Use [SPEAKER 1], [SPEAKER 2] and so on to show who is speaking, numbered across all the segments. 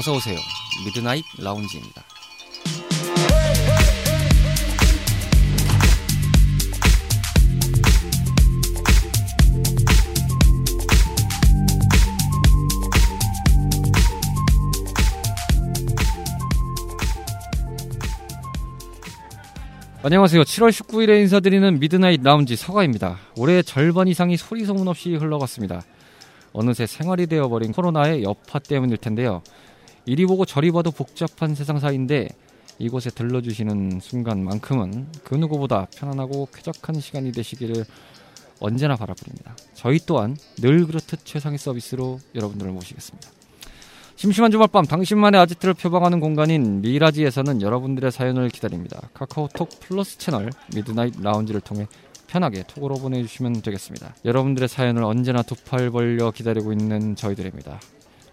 [SPEAKER 1] 어서 오세요. 미드나잇 라운지입니다. 안녕하세요. 7월 19일에 인사드리는 미드나잇 라운지 서가입니다. 올해 절반 이상이 소리 소문 없이 흘러갔습니다. 어느새 생활이 되어버린 코로나의 여파 때문일 텐데요. 이리 보고 저리 봐도 복잡한 세상사인데 이곳에 들러주시는 순간만큼은 그 누구보다 편안하고 쾌적한 시간이 되시기를 언제나 바라봅니다. 저희 또한 늘 그렇듯 최상의 서비스로 여러분들을 모시겠습니다. 심심한 주말밤 당신만의 아지트를 표방하는 공간인 미라지에서는 여러분들의 사연을 기다립니다. 카카오톡 플러스 채널 미드나잇 라운지를 통해 편하게 톡으로 보내주시면 되겠습니다. 여러분들의 사연을 언제나 두 팔 벌려 기다리고 있는 저희들입니다.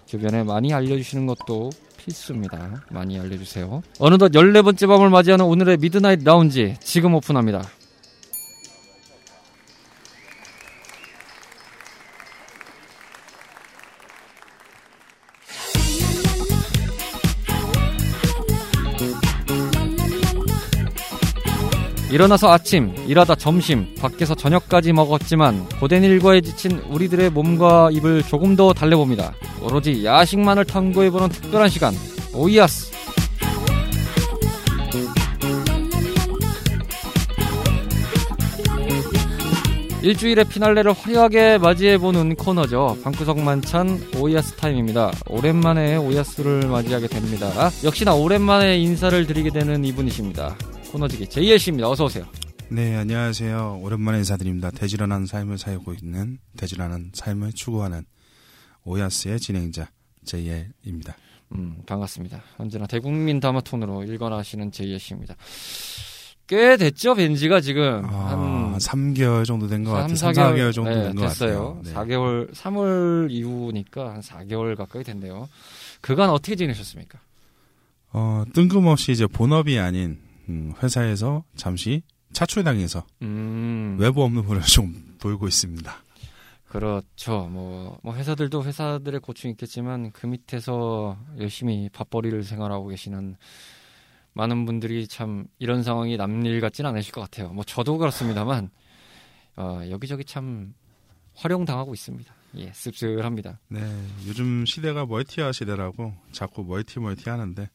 [SPEAKER 1] 주변에 많이 알려주시는 것도 필수입니다. 많이 알려주세요. 어느덧 14번째 밤을 맞이하는 오늘의 미드나잇 라운지 지금 오픈합니다. 일어나서 아침, 일하다 점심, 밖에서 저녁까지 먹었지만 고된 일과에 지친 우리들의 몸과 입을 조금 더 달래봅니다. 오로지 야식만을 탐구해보는 특별한 시간, 오이아스! 일주일의 피날레를 화려하게 맞이해보는 코너죠. 방구석 만찬 오이아스 타임입니다. 오랜만에 오이아스를 맞이하게 됩니다. 역시나 오랜만에 인사를 드리게 되는 이분이십니다. 코너지기 씨입니다. 어서 오세요.
[SPEAKER 2] 네, 안녕하세요. 오랜만에 인사드립니다. 대질환한 삶을 살고 있는 대질환한 삶을 추구하는 오야스의 진행자 제이엘입니다.
[SPEAKER 1] 음, 반갑습니다. 언제나 대국민 다마톤으로 일관하시는 씨입니다. 꽤 됐죠, 벤지가 지금.
[SPEAKER 2] 아, 한 3개월 정도 된 것 같아요. 3, 4개월, 4개월 정도 네, 된것
[SPEAKER 1] 같아요. 네. 4개월, 3월 이후니까 한 4개월 가까이 됐네요. 그간 어떻게 지내셨습니까?
[SPEAKER 2] 어, 뜬금없이 이제 본업이 아닌 음, 회사에서 잠시 차출당해서 음. 외부 업무를 좀 돌고 있습니다.
[SPEAKER 1] 그렇죠. 뭐, 뭐 회사들도 회사들의 고충이 있겠지만 그 밑에서 열심히 밥벌이를 생활하고 계시는 많은 분들이 참 이런 상황이 남일 같지는 않으실 것 같아요. 뭐 저도 그렇습니다만 어, 여기저기 참 활용당하고 있습니다. 예, 씁쓸합니다.
[SPEAKER 2] 네, 요즘 시대가 멀티화 시대라고 자꾸 멀티 멀티 하는데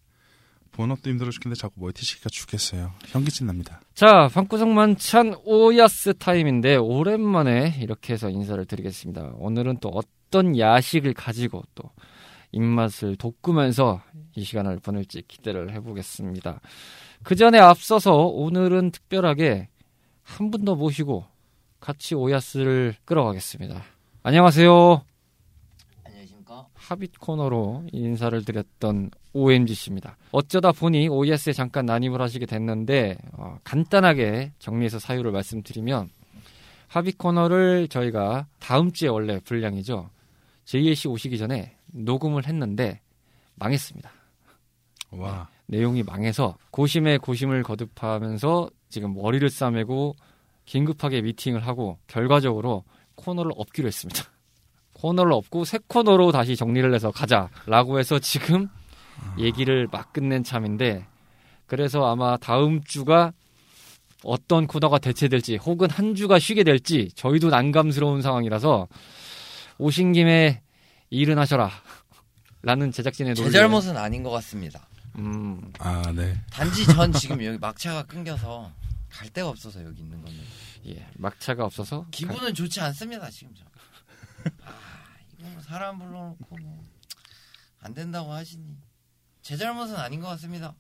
[SPEAKER 2] 본업도 힘들어 죽겠는데 자꾸 멀티 시켜가 죽겠어요. 현기증 납니다.
[SPEAKER 1] 자, 방구석 만찬 오 야식 타임인데 오랜만에 이렇게 해서 인사를 드리겠습니다. 오늘은 또 어떤 야식을 가지고 또 입맛을 돋구면서 이 시간을 보낼지 기대를 해보겠습니다. 그 전에 앞서서 오늘은 특별하게 한 분 더 모시고 같이 오야스를 끌어가겠습니다. 안녕하세요. 합의 코너로 인사를 드렸던 OMGC입니다. 어쩌다 보니 OES에 잠깐 난입을 하시게 됐는데 어, 간단하게 정리해서 사유를 말씀드리면 합의 코너를 저희가 다음 주에 원래 분량이죠. JLC 오시기 전에 녹음을 했는데 망했습니다.
[SPEAKER 2] 와.
[SPEAKER 1] 네, 내용이 망해서 고심에 고심을 거듭하면서 지금 머리를 싸매고 긴급하게 미팅을 하고 결과적으로 코너를 업기로 했습니다. 코너를 없고 새 코너로 다시 정리를 해서 가자라고 해서 지금 얘기를 막 끝낸 참인데 그래서 아마 다음 주가 어떤 코너가 대체될지 혹은 한 주가 쉬게 될지 저희도 난감스러운 상황이라서 오신 김에 일은 하셔라 라는 제작진의
[SPEAKER 3] 논제 잘못은 아닌 것 같습니다.
[SPEAKER 2] 음. 아, 네.
[SPEAKER 3] 단지 전 지금 여기 막차가 끊겨서 갈 데가 없어서 여기 있는 겁니다.
[SPEAKER 1] 예, 막차가 없어서
[SPEAKER 3] 기분은 가... 좋지 않습니다, 지금 저. 아, 뭐 사람 불러놓고 뭐 안 된다고 하시니 제 잘못은 아닌 것 같습니다.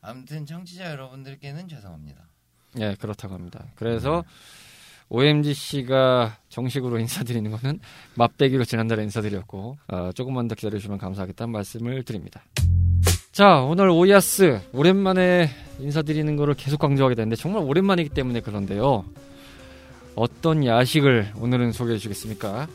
[SPEAKER 3] 아무튼 청취자 여러분들께는 죄송합니다.
[SPEAKER 1] 네, 그렇다고 합니다. 그래서 음. OMG 씨가 정식으로 인사드리는 거는 맛배기로 지난달에 인사드렸고 어, 조금만 더 기다려주시면 감사하겠다는 말씀을 드립니다. 자, 오늘 오야스 오랜만에 인사드리는 거를 계속 강조하게 되는데 정말 오랜만이기 때문에 그런데요. 어떤 야식을 오늘은 소개해 주시겠습니까?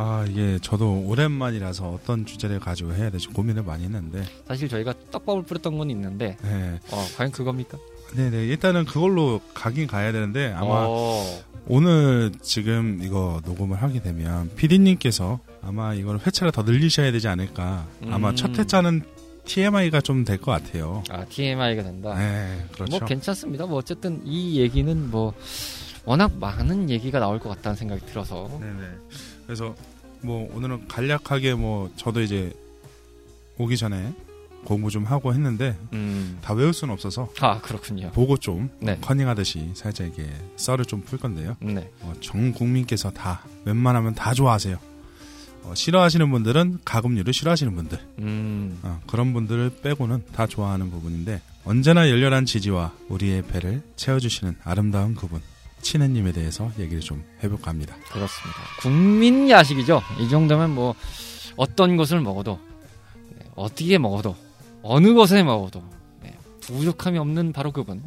[SPEAKER 2] 아, 이게 저도 오랜만이라서 어떤 주제를 가지고 해야 될지 고민을 많이 했는데
[SPEAKER 1] 사실 저희가 떡밥을 뿌렸던 건 있는데 네. 어, 과연 그겁니까?
[SPEAKER 2] 네네 일단은 그걸로 가긴 가야 되는데 아마
[SPEAKER 1] 어.
[SPEAKER 2] 오늘 지금 이거 녹음을 하게 되면 PD님께서 아마 이걸 회차를 더 늘리셔야 되지 않을까. 아마
[SPEAKER 1] 음.
[SPEAKER 2] 첫 회차는 TMI가 좀 될 것 같아요.
[SPEAKER 1] 아 TMI가 된다.
[SPEAKER 2] 네, 그렇죠.
[SPEAKER 1] 뭐 괜찮습니다. 뭐 어쨌든 이 얘기는 뭐 워낙 많은 얘기가 나올 것 같다는 생각이 들어서
[SPEAKER 2] 네네. 그래서 뭐 오늘은 간략하게 뭐 저도 이제 오기 전에 공부 좀 하고 했는데
[SPEAKER 1] 음.
[SPEAKER 2] 다 외울 수는 없어서
[SPEAKER 1] 아 그렇군요.
[SPEAKER 2] 보고 좀
[SPEAKER 1] 네.
[SPEAKER 2] 커닝하듯이 살짝 이게 썰을 좀 풀 건데요.
[SPEAKER 1] 네.
[SPEAKER 2] 어, 전 국민께서 다 웬만하면 다 좋아하세요. 어, 싫어하시는 분들은 가금류를 싫어하시는 분들
[SPEAKER 1] 음.
[SPEAKER 2] 어, 그런 분들을 빼고는 다 좋아하는 부분인데 언제나 열렬한 지지와 우리의 배를 채워주시는 아름다운 그분 친해님에 대해서 얘기를 좀 해볼까 합니다.
[SPEAKER 1] 그렇습니다. 국민 야식이죠. 이 정도면 뭐 어떤 것을 먹어도 네, 어떻게 먹어도 어느 것에 먹어도 네, 부족함이 없는 바로 그분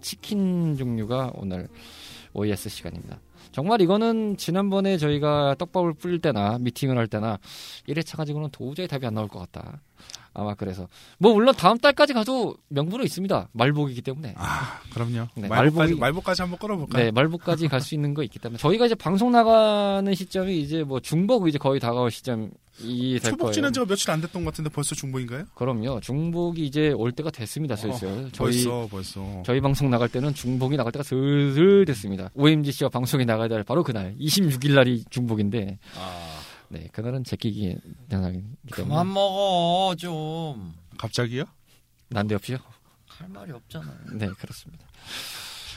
[SPEAKER 1] 치킨 종류가 오늘 OES 시간입니다. 정말 이거는 지난번에 저희가 떡밥을 뿌릴 때나 미팅을 할 때나 1회차 가지고는 도저히 답이 안 나올 것 같다. 아마 그래서 뭐 물론 다음 달까지 가도 명분은 있습니다. 말복이기 때문에.
[SPEAKER 2] 아 그럼요.
[SPEAKER 1] 네,
[SPEAKER 2] 말복까지 말복까지 한번 끌어볼까요?
[SPEAKER 1] 네, 말복까지 갈 수 있는 거 있기 때문에 저희가 이제 방송 나가는 시점이 이제 뭐 중복 이제 거의 다가올 시점이 될 거예요.
[SPEAKER 2] 초복지는 저 며칠 안 됐던 것 같은데 벌써 중복인가요?
[SPEAKER 1] 그럼요. 중복이 이제 올 때가 됐습니다. 슬슬.
[SPEAKER 2] 어,
[SPEAKER 1] 저희
[SPEAKER 2] 벌써 벌써.
[SPEAKER 1] 저희 방송 나갈 때는 중복이 나갈 때가 슬슬 됐습니다. OMG 씨와 방송이 나가야 될 바로 그날 26일 날이 중복인데 네, 그날은 제끼기 대상이기 때문에
[SPEAKER 3] 그만 먹어 좀.
[SPEAKER 2] 갑자기요?
[SPEAKER 1] 난데없이요.
[SPEAKER 3] 할 말이 없잖아요.
[SPEAKER 1] 네, 그렇습니다.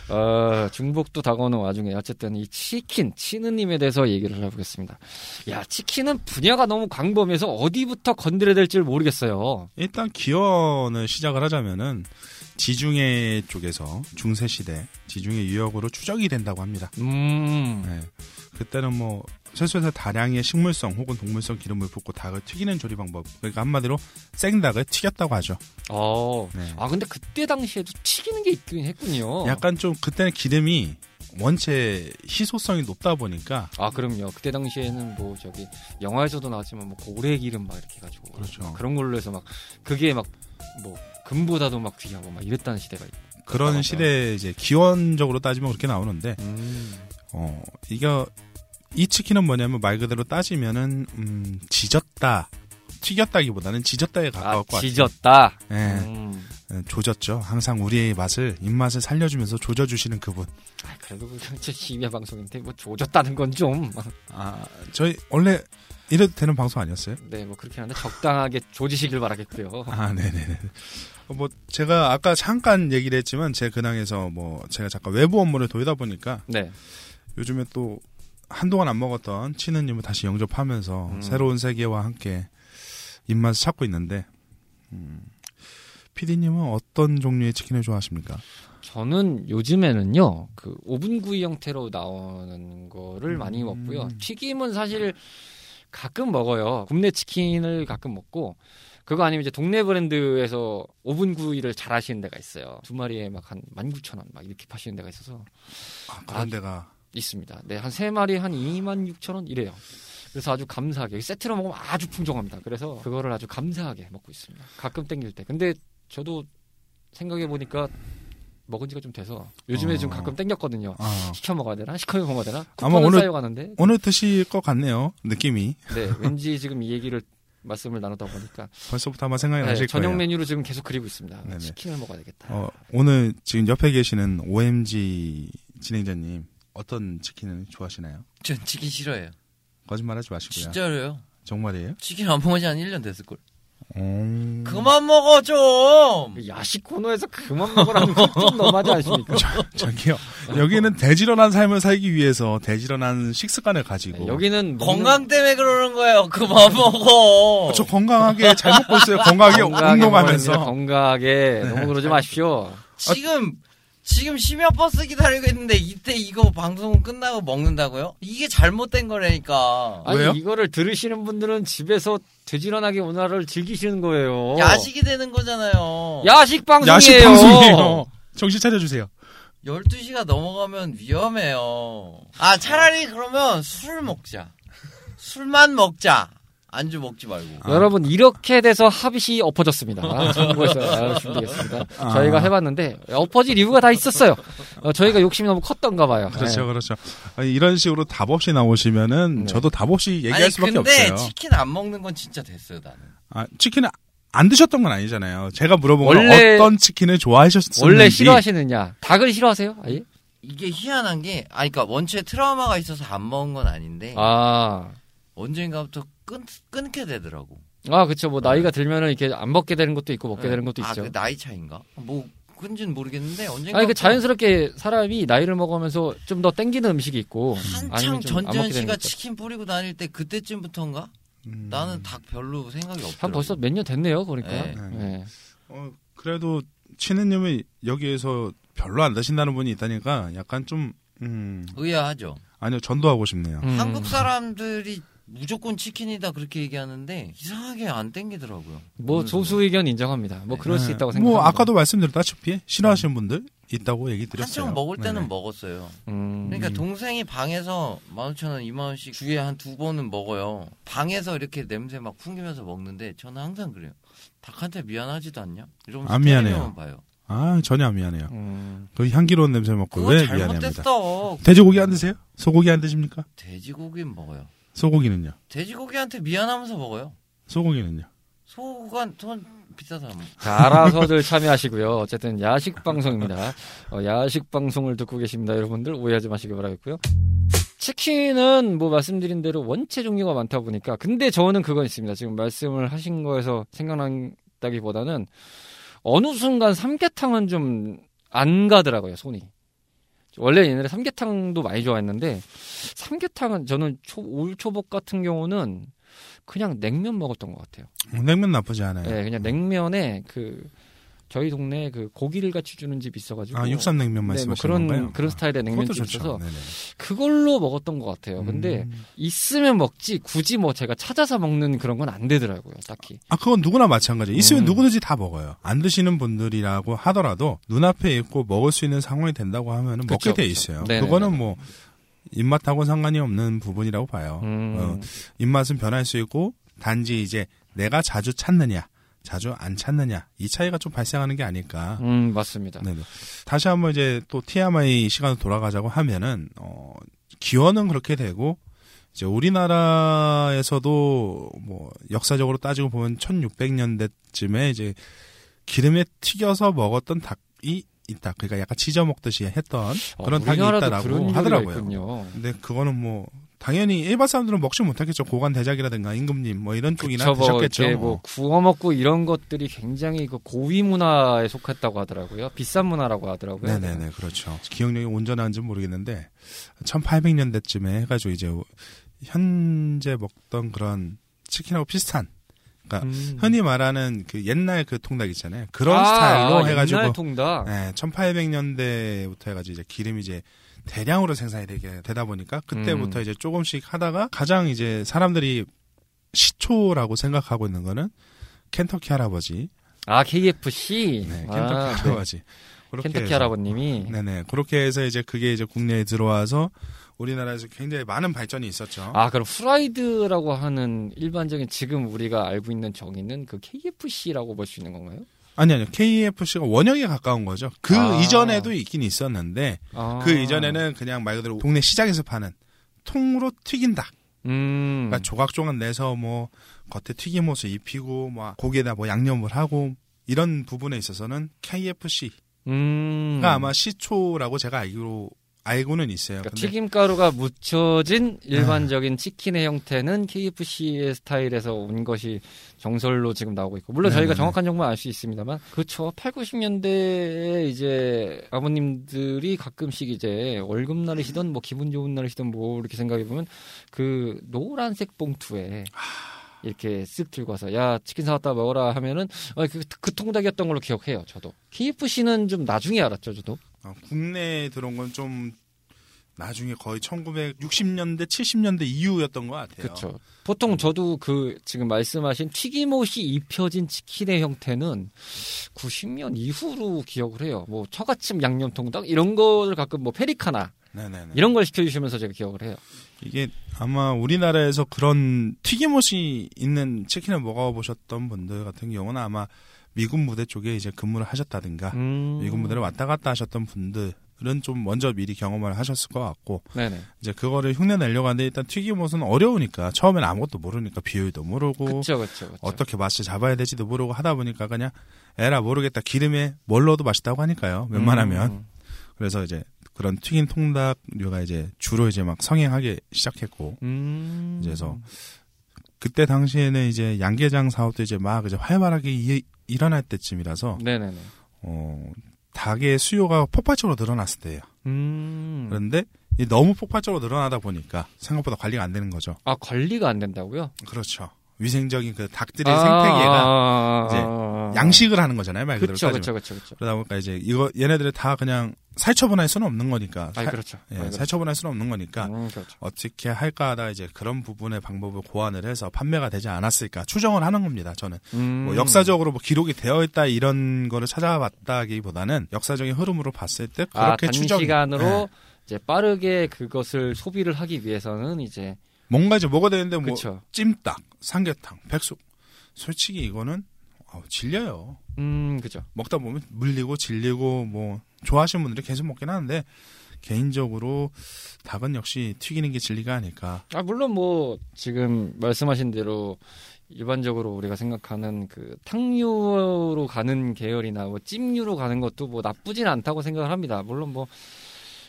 [SPEAKER 1] 어, 중복도 다가오는 와중에 어쨌든 이 치킨, 치느님에 대해서 얘기를 해보겠습니다. 야, 치킨은 분야가 너무 광범위해서 어디부터 건드려야 될지 모르겠어요.
[SPEAKER 2] 일단 기원을 시작을 하자면은 지중해 쪽에서 중세 시대 지중해 유역으로 추적이 된다고 합니다.
[SPEAKER 1] 음,
[SPEAKER 2] 네. 그때는 뭐 세수에서 다량의 식물성 혹은 동물성 기름을 붓고 닭을 튀기는 조리 방법. 그러니까 한마디로 생닭을 튀겼다고 하죠.
[SPEAKER 1] 어.
[SPEAKER 2] 네.
[SPEAKER 1] 아, 근데 그때 당시에도 튀기는 게 있긴 했군요.
[SPEAKER 2] 약간 좀 그때는 기름이 원체 희소성이 높다 보니까
[SPEAKER 1] 아, 그럼요. 그때 당시에는 뭐 저기 영화에서도 나왔지만 뭐 고래 기름 막 이렇게 해가지고.
[SPEAKER 2] 그렇죠.
[SPEAKER 1] 막 그런 걸로 해서 막 그게 막 뭐 금보다도 막 귀하고 막 이랬다는 시대가 있
[SPEAKER 2] 그런. 시대에 이제 기원적으로 따지면 그렇게 나오는데
[SPEAKER 1] 음.
[SPEAKER 2] 어 이거 이 치킨은 뭐냐면 말 그대로 따지면은 음 지졌다 튀겼다기보다는 지졌다에 가까울
[SPEAKER 1] 아,
[SPEAKER 2] 것 같아요.
[SPEAKER 1] 지졌다.
[SPEAKER 2] 예,
[SPEAKER 1] 음.
[SPEAKER 2] 예, 조졌죠. 항상 우리의 맛을 입맛을 살려주면서 조져주시는 그분.
[SPEAKER 1] 아, 그래도 저 심야 방송인데 뭐 조졌다는 건 좀.
[SPEAKER 2] 아 저희 원래 이래도 되는 방송 아니었어요?
[SPEAKER 1] 네, 뭐 그렇게 하는데 적당하게 조지시길 바라겠고요.
[SPEAKER 2] 아, 네네네. 어, 뭐 제가 아까 잠깐 얘기를 했지만 제 근황에서 뭐 제가 잠깐 외부 업무를 돌다 보니까
[SPEAKER 1] 네.
[SPEAKER 2] 요즘에 또 한동안 안 먹었던 치느님을 다시 영접하면서
[SPEAKER 1] 음.
[SPEAKER 2] 새로운 세계와 함께 입맛을 찾고 있는데 음, PD님은 어떤 종류의 치킨을 좋아하십니까?
[SPEAKER 1] 저는 요즘에는요, 그 오븐 구이 형태로 나오는 거를 많이
[SPEAKER 2] 음.
[SPEAKER 1] 먹고요. 튀김은 사실 가끔 먹어요. 굽네 치킨을 가끔 먹고, 그거 아니면 이제 동네 브랜드에서 오븐 구이를 잘 하시는 데가 있어요. 두 마리에 막 한 19,000원 막 이렇게 파시는 데가 있어서
[SPEAKER 2] 아, 그런
[SPEAKER 1] 아,
[SPEAKER 2] 데가
[SPEAKER 1] 있습니다. 네, 한 세 마리 한 26,000원 이래요. 그래서 아주 감사하게 세트로 먹으면 아주 풍성합니다. 그래서 그거를 아주 감사하게 먹고 있습니다. 가끔 땡길 때. 근데 저도 생각해 보니까 먹은 지가 좀 돼서 요즘에
[SPEAKER 2] 어.
[SPEAKER 1] 좀 가끔 땡겼거든요.
[SPEAKER 2] 아,
[SPEAKER 1] 시켜 먹어야 되나? 시켜 먹어야 되나?
[SPEAKER 2] 아마 오늘-
[SPEAKER 1] 쌓여가는데.
[SPEAKER 2] 오늘 드실 것 같네요. 느낌이
[SPEAKER 1] 네, 왠지 지금 이 얘기를 말씀을 나누다 보니까
[SPEAKER 2] 벌써부터 아마 생각이
[SPEAKER 1] 네,
[SPEAKER 2] 나실
[SPEAKER 1] 저녁
[SPEAKER 2] 거예요.
[SPEAKER 1] 메뉴로 지금 계속 그리고 있습니다.
[SPEAKER 2] 네네.
[SPEAKER 1] 치킨을 먹어야 되겠다.
[SPEAKER 2] 어, 오늘 지금 옆에 계시는 OMG 진행자님 어떤 치킨을 좋아하시나요?
[SPEAKER 3] 전 치킨 싫어해요.
[SPEAKER 2] 거짓말하지 마시고요.
[SPEAKER 3] 진짜로요.
[SPEAKER 2] 정말이에요?
[SPEAKER 3] 치킨 안 먹은 지한 1년 됐을걸.
[SPEAKER 2] 음...
[SPEAKER 3] 그만 먹어 좀.
[SPEAKER 1] 그 야식 코너에서 그만 먹으라는 건좀 너무하지 않습니까?
[SPEAKER 2] 저 기요. 여기는 대지런한 삶을 살기 위해서 대지런한 식습관을 가지고
[SPEAKER 1] 네, 여기는 먹는-
[SPEAKER 3] 건강 때문에 그러는 거예요. 그만 먹어.
[SPEAKER 2] 저 건강하게 잘 먹고 있어요. 건강하게
[SPEAKER 1] 건강하게
[SPEAKER 2] 운동하면서.
[SPEAKER 1] 건강하게 너무 그러지 마십시오.
[SPEAKER 3] 지금 지금 심야 버스 기다리고 있는데 이때 이거 방송 끝나고 먹는다고요? 이게 잘못된 거라니까.
[SPEAKER 1] 아니
[SPEAKER 2] 왜요?
[SPEAKER 1] 이거를 들으시는 분들은 집에서 되지런하게 문화를 즐기시는 거예요.
[SPEAKER 3] 야식이 되는 거잖아요.
[SPEAKER 1] 야식 방송이에요.
[SPEAKER 2] 야식 방송이에요. 정신 차려주세요.
[SPEAKER 3] 12시가 넘어가면 위험해요. 아, 차라리 그러면 술 먹자. 술만 먹자. 안주 먹지 말고.
[SPEAKER 2] 아.
[SPEAKER 1] 여러분 이렇게 돼서 합의시 엎어졌습니다. 정부에서 알려주시면 되겠습니다.
[SPEAKER 2] 아.
[SPEAKER 1] 저희가 해봤는데 엎어질 이유가 다 있었어요. 어, 저희가 욕심이 너무 컸던가 봐요.
[SPEAKER 2] 그렇죠,
[SPEAKER 1] 네.
[SPEAKER 2] 그렇죠. 아니, 이런 식으로 답 없이 나오시면은
[SPEAKER 1] 네.
[SPEAKER 2] 저도 답 없이 얘기할
[SPEAKER 3] 아니
[SPEAKER 2] 수밖에
[SPEAKER 3] 근데
[SPEAKER 2] 없어요.
[SPEAKER 3] 치킨 안 먹는 건 진짜 됐어요 나는.
[SPEAKER 2] 아, 치킨을 안 드셨던 건 아니잖아요. 제가 물어본 건
[SPEAKER 1] 원래-
[SPEAKER 2] 어떤 치킨을 좋아하셨는지.
[SPEAKER 1] 원래 싫어하시느냐? 닭을 싫어하세요? 아예?
[SPEAKER 3] 이게 희한한 게, 아, 그니까 원체 트라우마가 있어서 안 먹은 건 아닌데,
[SPEAKER 1] 아.
[SPEAKER 3] 언젠가부터 끊, 끊게 되더라고.
[SPEAKER 1] 아, 그쵸. 뭐, 나이가 들면은 이렇게 안 먹게 되는 것도 있고, 먹게
[SPEAKER 3] 네.
[SPEAKER 1] 되는 것도
[SPEAKER 3] 아,
[SPEAKER 1] 있죠.
[SPEAKER 3] 그 나이 차인가? 뭐, 그런지는 모르겠는데, 언젠가.
[SPEAKER 1] 아니, 그 자연스럽게 사람이 나이를 먹으면서 좀 더 땡기는 음식이 있고,
[SPEAKER 3] 한창 전지현 씨가. 치킨 뿌리고 다닐 때 그때쯤부터인가?
[SPEAKER 2] 음.
[SPEAKER 3] 나는 닭 별로 생각이 없더라고.
[SPEAKER 1] 한 벌써 몇 년 됐네요, 그러니까.
[SPEAKER 3] 네.
[SPEAKER 1] 네.
[SPEAKER 2] 어, 그래도 치느님이 여기에서 별로 안 드신다는 분이 있다니까 약간 좀 음,
[SPEAKER 3] 의아하죠.
[SPEAKER 2] 아니요 전도하고 싶네요.
[SPEAKER 1] 음.
[SPEAKER 3] 한국 사람들이 무조건 치킨이다 그렇게 얘기하는데 이상하게 안 땡기더라고요.
[SPEAKER 1] 뭐, 소수 의견 인정합니다. 뭐, 그럴 수
[SPEAKER 2] 네.
[SPEAKER 1] 있다고 생각합니다.
[SPEAKER 2] 뭐 아까도 말씀드렸다시피 싫어하시는 분들 있다고 얘기. 드렸어요.
[SPEAKER 3] 한창 먹을 때는
[SPEAKER 2] 네네.
[SPEAKER 3] 먹었어요.
[SPEAKER 1] 음.
[SPEAKER 3] 그러니까
[SPEAKER 2] 음.
[SPEAKER 3] 동생이 방에서 15,000원, 2만원씩 주에 한 두 번은 먹어요. 방에서 이렇게 냄새 막 풍기면서 먹는데 저는 항상 그래요. 닭한테 미안하지도 않냐? 이러면서
[SPEAKER 2] 안 미안해요.
[SPEAKER 3] 텔레비만 봐요.
[SPEAKER 2] 아 전혀 안 미안해요.
[SPEAKER 1] 음.
[SPEAKER 2] 그 향기로운 냄새 맡고 왜 미안해합니다.
[SPEAKER 3] 잘못됐어.
[SPEAKER 2] 돼지고기 안 드세요? 소고기 안 드십니까?
[SPEAKER 3] 돼지고기는 먹어요.
[SPEAKER 2] 소고기는요?
[SPEAKER 3] 돼지고기한테 미안하면서 먹어요.
[SPEAKER 2] 소고기는요?
[SPEAKER 3] 소가 돈 비싸서 안
[SPEAKER 1] 자, 알아서들 참여하시고요. 어쨌든 야식 방송입니다. 어, 야식 방송을 듣고 계십니다. 여러분들 오해하지 마시기 바라겠고요. 치킨은 뭐 말씀드린 대로 원체 종류가 많다 보니까 근데 저는 그건 있습니다. 지금 말씀을 하신 거에서 생각난다기보다는 어느 순간 삼계탕은 좀 안 가더라고요, 손이. 원래 옛날에 삼계탕도 많이 좋아했는데 삼계탕은 저는 초, 올 초복 같은 경우는 그냥 냉면 먹었던 것 같아요.
[SPEAKER 2] 냉면 나쁘지 않아요.
[SPEAKER 1] 네, 그냥 냉면에 그 저희 동네에 그 고기를 같이 주는 집 있어가지고
[SPEAKER 2] 아 육삼 냉면
[SPEAKER 1] 네, 뭐
[SPEAKER 2] 말씀하시는
[SPEAKER 1] 그런
[SPEAKER 2] 건가요?
[SPEAKER 1] 그런 스타일의
[SPEAKER 2] 아,
[SPEAKER 1] 냉면집
[SPEAKER 2] 그것도
[SPEAKER 1] 있어서.
[SPEAKER 2] 네네.
[SPEAKER 1] 그걸로 먹었던 것 같아요. 근데
[SPEAKER 2] 음.
[SPEAKER 1] 있으면 먹지 굳이 뭐 제가 찾아서 먹는 그런 건 안 되더라고요, 딱히.
[SPEAKER 2] 아, 그건 누구나 마찬가지예요. 있으면
[SPEAKER 1] 음.
[SPEAKER 2] 누구든지 다 먹어요. 안 드시는 분들이라고 하더라도 눈앞에 있고 먹을 수 있는 상황이 된다고 하면
[SPEAKER 1] 그쵸,
[SPEAKER 2] 먹게 돼. 있어요.
[SPEAKER 1] 네네네.
[SPEAKER 2] 그거는 뭐 입맛하고 상관이 없는 부분이라고 봐요.
[SPEAKER 1] 음.
[SPEAKER 2] 어, 입맛은 변할 수 있고 단지 이제 내가 자주 찾느냐, 자주 안 찾느냐 이 차이가 좀 발생하는 게 아닐까.
[SPEAKER 1] 음, 맞습니다.
[SPEAKER 2] 네네. 다시 한번 이제 또 TMI 시간으로 돌아가자고 하면은 어, 기원은 그렇게 되고 이제 우리나라에서도 뭐 역사적으로 따지고 보면 1600년대쯤에 이제 기름에 튀겨서 먹었던 닭이 있다. 그러니까 약간 지져 먹듯이 했던
[SPEAKER 1] 어,
[SPEAKER 2] 그런 닭이
[SPEAKER 1] 우리나라도
[SPEAKER 2] 있다라고 하더라고요.
[SPEAKER 1] 있군요.
[SPEAKER 2] 근데 그거는 뭐 당연히 일반 사람들은 먹지 못했겠죠. 고관 대작이라든가 임금님 뭐 이런 쪽이나
[SPEAKER 1] 그쵸, 뭐
[SPEAKER 2] 드셨겠죠.
[SPEAKER 1] 뭐 구워 먹고 이런 것들이 굉장히 그 고위 문화에 속했다고 하더라고요. 비싼 문화라고 하더라고요.
[SPEAKER 2] 네네네, 그렇죠. 기억력이 온전한지 는 모르겠는데, 1800년대쯤에 해가지고 이제 현재 먹던 그런 치킨하고 비슷한, 그러니까
[SPEAKER 1] 음.
[SPEAKER 2] 흔히 말하는 그 옛날 그 통닭 있잖아요. 그런
[SPEAKER 1] 아,
[SPEAKER 2] 스타일로
[SPEAKER 1] 아,
[SPEAKER 2] 해가지고,
[SPEAKER 1] 옛날 통닭.
[SPEAKER 2] 네, 1800년대부터 해가지고 이제 기름이 이제 대량으로 생산이 되게 되다 보니까 그때부터
[SPEAKER 1] 음.
[SPEAKER 2] 이제 조금씩 하다가 가장 이제 사람들이 시초라고 생각하고 있는 거는 켄터키 할아버지,
[SPEAKER 1] 아 KFC.
[SPEAKER 2] 네, 켄터키
[SPEAKER 1] 아,
[SPEAKER 2] 할아버지. 그렇게
[SPEAKER 1] 켄터키
[SPEAKER 2] 해서
[SPEAKER 1] 할아버님이.
[SPEAKER 2] 네네. 그렇게 해서 이제 그게 이제 국내에 들어와서 우리나라에서 굉장히 많은 발전이 있었죠.
[SPEAKER 1] 아 그럼 프라이드라고 하는 일반적인 지금 우리가 알고 있는 정의는 그 KFC라고 볼 수 있는 건가요?
[SPEAKER 2] 아니, 아니요. KFC가 원형에 가까운 거죠. 그
[SPEAKER 1] 아.
[SPEAKER 2] 이전에도 있긴 있었는데,
[SPEAKER 1] 아.
[SPEAKER 2] 그 이전에는 그냥 말 그대로 동네 시장에서 파는 통으로 튀긴 닭.
[SPEAKER 1] 음.
[SPEAKER 2] 그러니까 조각조각 내서 뭐 겉에 튀김옷을 입히고, 뭐 고기에다 뭐 양념을 하고, 이런 부분에 있어서는 KFC가
[SPEAKER 1] 음.
[SPEAKER 2] 아마 시초라고 제가 알기로, 알고는 있어요.
[SPEAKER 1] 그러니까 튀김가루가 묻혀진 일반적인 치킨의 형태는 KFC의 스타일에서 온 것이 정설로 지금 나오고 있고. 물론 저희가
[SPEAKER 2] 네네네.
[SPEAKER 1] 정확한 정보는 알 수 있습니다만. 그렇죠. 8, 90년대에 이제 아버님들이 가끔씩 이제 월급 날이시던 뭐 기분 좋은 날이시던 뭐 이렇게 생각해 보면 그 노란색 봉투에 이렇게 쓱 들고 와서 야 치킨 사왔다 먹어라 하면은 어, 그, 그 통닭이었던 걸로 기억해요 저도. KFC는 좀 나중에 알았죠 저도
[SPEAKER 2] 어, 국내에 들어온 건 좀 나중에 거의 1960년대, 70년대 이후였던 것 같아요.
[SPEAKER 1] 그렇죠. 보통 저도 그 지금 말씀하신 튀김옷이 입혀진 치킨의 형태는 90년 이후로 기억을 해요. 뭐 처갓집 양념통닭 이런 거를 가끔 뭐 페리카나
[SPEAKER 2] 네네네.
[SPEAKER 1] 이런 걸 시켜주시면서 제가 기억을 해요.
[SPEAKER 2] 이게 아마 우리나라에서 그런 튀김옷이 있는 치킨을 먹어보셨던 분들 같은 경우는 아마 미군 부대 쪽에 이제 근무를 하셨다든가
[SPEAKER 1] 음.
[SPEAKER 2] 미군 부대를 왔다 갔다 하셨던 분들은 좀 먼저 미리 경험을 하셨을 것 같고
[SPEAKER 1] 네네.
[SPEAKER 2] 이제 그거를 흉내 내려고 하는데 일단 튀김옷은 어려우니까 처음엔 아무것도 모르니까 비율도 모르고
[SPEAKER 1] 그쵸 그쵸 그쵸.
[SPEAKER 2] 어떻게 맛을 잡아야 될지도 모르고 하다 보니까 그냥 에라 모르겠다 기름에 뭘 넣어도 맛있다고 하니까요 웬만하면
[SPEAKER 1] 음.
[SPEAKER 2] 그래서 이제 그런 튀긴 통닭류가 이제 주로 이제 막 성행하기 시작했고
[SPEAKER 1] 음.
[SPEAKER 2] 그래서 그때 당시에는 이제 양계장 사업도 이제 막 이제 활발하게 이- 일어날 때쯤이라서
[SPEAKER 1] 네네네.
[SPEAKER 2] 어 닭의 수요가 폭발적으로 늘어났을 때예요.
[SPEAKER 1] 음.
[SPEAKER 2] 그런데 이 너무 폭발적으로 늘어나다 보니까 생각보다 관리가 안 되는 거죠.
[SPEAKER 1] 아 관리가 안 된다고요?
[SPEAKER 2] 그렇죠. 위생적인 그 닭들의 생태계가
[SPEAKER 1] 아,
[SPEAKER 2] 이제
[SPEAKER 1] 아, 아.
[SPEAKER 2] 양식을 하는 거잖아요, 말 그대로
[SPEAKER 1] 그쵸
[SPEAKER 2] 따지면.
[SPEAKER 1] 그쵸 그쵸 그쵸.
[SPEAKER 2] 그러다 보니까 이제 이거 얘네들을 다 그냥 살처분할 수는 없는 거니까.
[SPEAKER 1] 아
[SPEAKER 2] 살-
[SPEAKER 1] 그렇죠.
[SPEAKER 2] 예,
[SPEAKER 1] 아, 그렇죠.
[SPEAKER 2] 살처분할 수는 없는 거니까
[SPEAKER 1] 음, 그렇죠.
[SPEAKER 2] 어떻게 할까 하다 이제 그런 부분의 방법을 고안을 해서 판매가 되지 않았을까 추정을 하는 겁니다. 저는
[SPEAKER 1] 음.
[SPEAKER 2] 뭐 역사적으로 뭐 기록이 되어 있다 이런 거를 찾아봤다기보다는 역사적인 흐름으로 봤을 때
[SPEAKER 1] 아,
[SPEAKER 2] 그렇게 추정
[SPEAKER 1] 단시간으로
[SPEAKER 2] 예.
[SPEAKER 1] 이제 빠르게 그것을 소비를 하기 위해서는 이제
[SPEAKER 2] 뭔가 이제 먹어야 되는데 뭐
[SPEAKER 1] 그쵸.
[SPEAKER 2] 찜닭, 삼계탕, 백숙 솔직히 이거는 어, 질려요.
[SPEAKER 1] 음 그죠.
[SPEAKER 2] 먹다 보면 물리고 질리고 뭐 좋아하시는 분들이 계속 먹긴 하는데 개인적으로 닭은 역시 튀기는 게 진리가 아닐까.
[SPEAKER 1] 아 물론 뭐 지금 말씀하신 대로 일반적으로 우리가 생각하는 그 탕류로 가는 계열이나 뭐 찜류로 가는 것도 뭐 나쁘진 않다고 생각을 합니다. 물론 뭐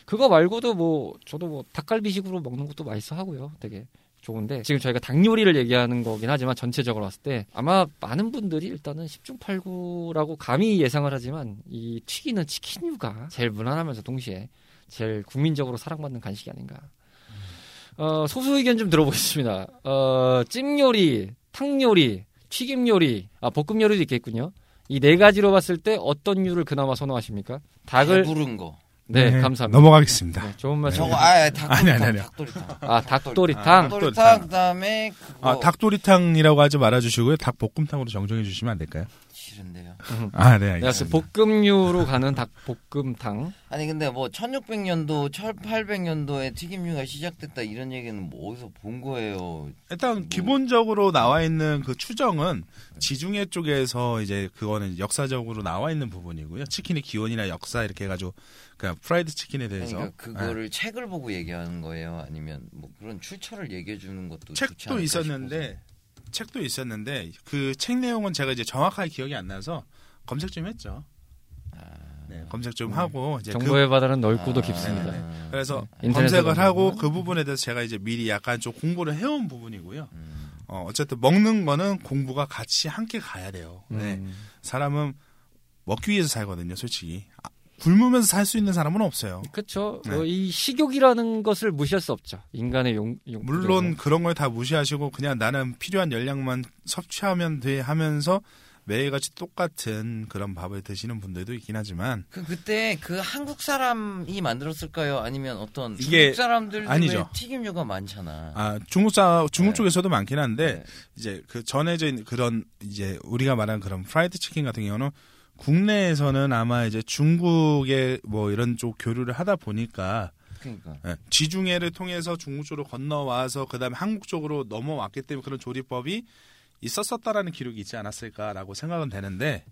[SPEAKER 1] 그거 말고도 뭐 저도 뭐 닭갈비식으로 먹는 것도 맛있어 하고요. 되게 좋은데 지금 저희가 닭 요리를 얘기하는 거긴 하지만 전체적으로 봤을 때 아마 많은 분들이 일단은 10중 8구라고 감히 예상을 하지만 이 튀기는 치킨류가 제일 무난하면서 동시에 제일 국민적으로 사랑받는 간식이 아닌가. 어, 소수 의견 좀 들어보겠습니다. 어, 찜 요리, 탕 요리, 튀김 요리, 아, 볶음 요리도 있겠군요. 이 네 가지로 봤을 때 어떤 류를 그나마 선호하십니까? 닭을
[SPEAKER 3] 부른 거.
[SPEAKER 1] 네,
[SPEAKER 2] 네,
[SPEAKER 1] 감사합니다.
[SPEAKER 2] 넘어가겠습니다.
[SPEAKER 1] 네, 좋은 말씀.
[SPEAKER 3] 저거 아 닭도리탕.
[SPEAKER 2] 아니, 아니, 아니.
[SPEAKER 3] 닭도리탕.
[SPEAKER 1] 아, 닭도리탕.
[SPEAKER 3] 닭도리탕 그다음에 그거
[SPEAKER 2] 아, 닭도리탕이라고 하지 말아 주시고요. 닭볶음탕으로 정정해 주시면 안 될까요?
[SPEAKER 3] 싫은데요.
[SPEAKER 2] 아, 네, 알겠습니다.
[SPEAKER 1] 볶음류로 가는 닭볶음탕.
[SPEAKER 3] 아니 근데 뭐 1600년도, 1800년도에 튀김류가 시작됐다 이런 얘기는 뭐 어디서 본 거예요.
[SPEAKER 2] 일단 기본적으로 나와 있는 그 추정은 지중해 쪽에서 이제 그거는 역사적으로 나와 있는 부분이고요. 치킨의 기원이나 역사 이렇게 해 가지고 그러니까 프라이드 치킨에 대해서
[SPEAKER 3] 그러니까 그거를 책을 보고 얘기하는 거예요. 아니면 뭐 그런 출처를 얘기해 주는 것도 좋지
[SPEAKER 2] 책도
[SPEAKER 3] 않을까
[SPEAKER 2] 있었는데 책도 있었는데 그 책 내용은 제가 이제 정확하게 기억이 안 나서 검색 좀 했죠. 네, 검색 좀 하고 이제 그
[SPEAKER 1] 정보의 바다는 넓고도
[SPEAKER 3] 아,
[SPEAKER 1] 깊습니다.
[SPEAKER 2] 네,
[SPEAKER 3] 네.
[SPEAKER 2] 그래서
[SPEAKER 1] 인터넷에
[SPEAKER 2] 검색을. 하고 그 부분에 대해서 제가 이제 미리 약간 좀 공부를 해온 부분이고요.
[SPEAKER 3] 음.
[SPEAKER 2] 어, 어쨌든 먹는 거는 공부가 같이 함께 가야 돼요. 네.
[SPEAKER 1] 음.
[SPEAKER 2] 사람은 먹기 위해서 살거든요, 솔직히. 아, 굶으면서 살 수 있는 사람은 없어요.
[SPEAKER 1] 그렇죠.
[SPEAKER 2] 네.
[SPEAKER 1] 어, 이 식욕이라는 것을 무시할 수 없죠. 인간의 용, 용
[SPEAKER 2] 물론 그런 걸 다 무시하시고 그냥 나는 필요한 열량만 섭취하면 돼 하면서 매일같이 똑같은 그런 밥을 드시는 분들도 있긴 하지만
[SPEAKER 3] 그 그때 그 한국 사람이 만들었을까요? 아니면 어떤
[SPEAKER 2] 이게
[SPEAKER 3] 중국 사람들
[SPEAKER 2] 아니죠.
[SPEAKER 3] 튀김류가 많잖아.
[SPEAKER 2] 아 중국 사 중국
[SPEAKER 3] 네.
[SPEAKER 2] 쪽에서도 많긴 한데
[SPEAKER 3] 네.
[SPEAKER 2] 이제 그 있는 그런 이제 우리가 말하는 그런 프라이드 치킨 같은 경우는 국내에서는 아마 이제 중국의 뭐 이런 쪽 교류를 하다 보니까
[SPEAKER 3] 그러니까.
[SPEAKER 2] 예, 지중해를 통해서 중국 쪽으로 건너와서 그다음에 한국 쪽으로 넘어왔기 때문에 그런 조리법이 있었었다라는 기록이 있지 않았을까라고 생각은 되는데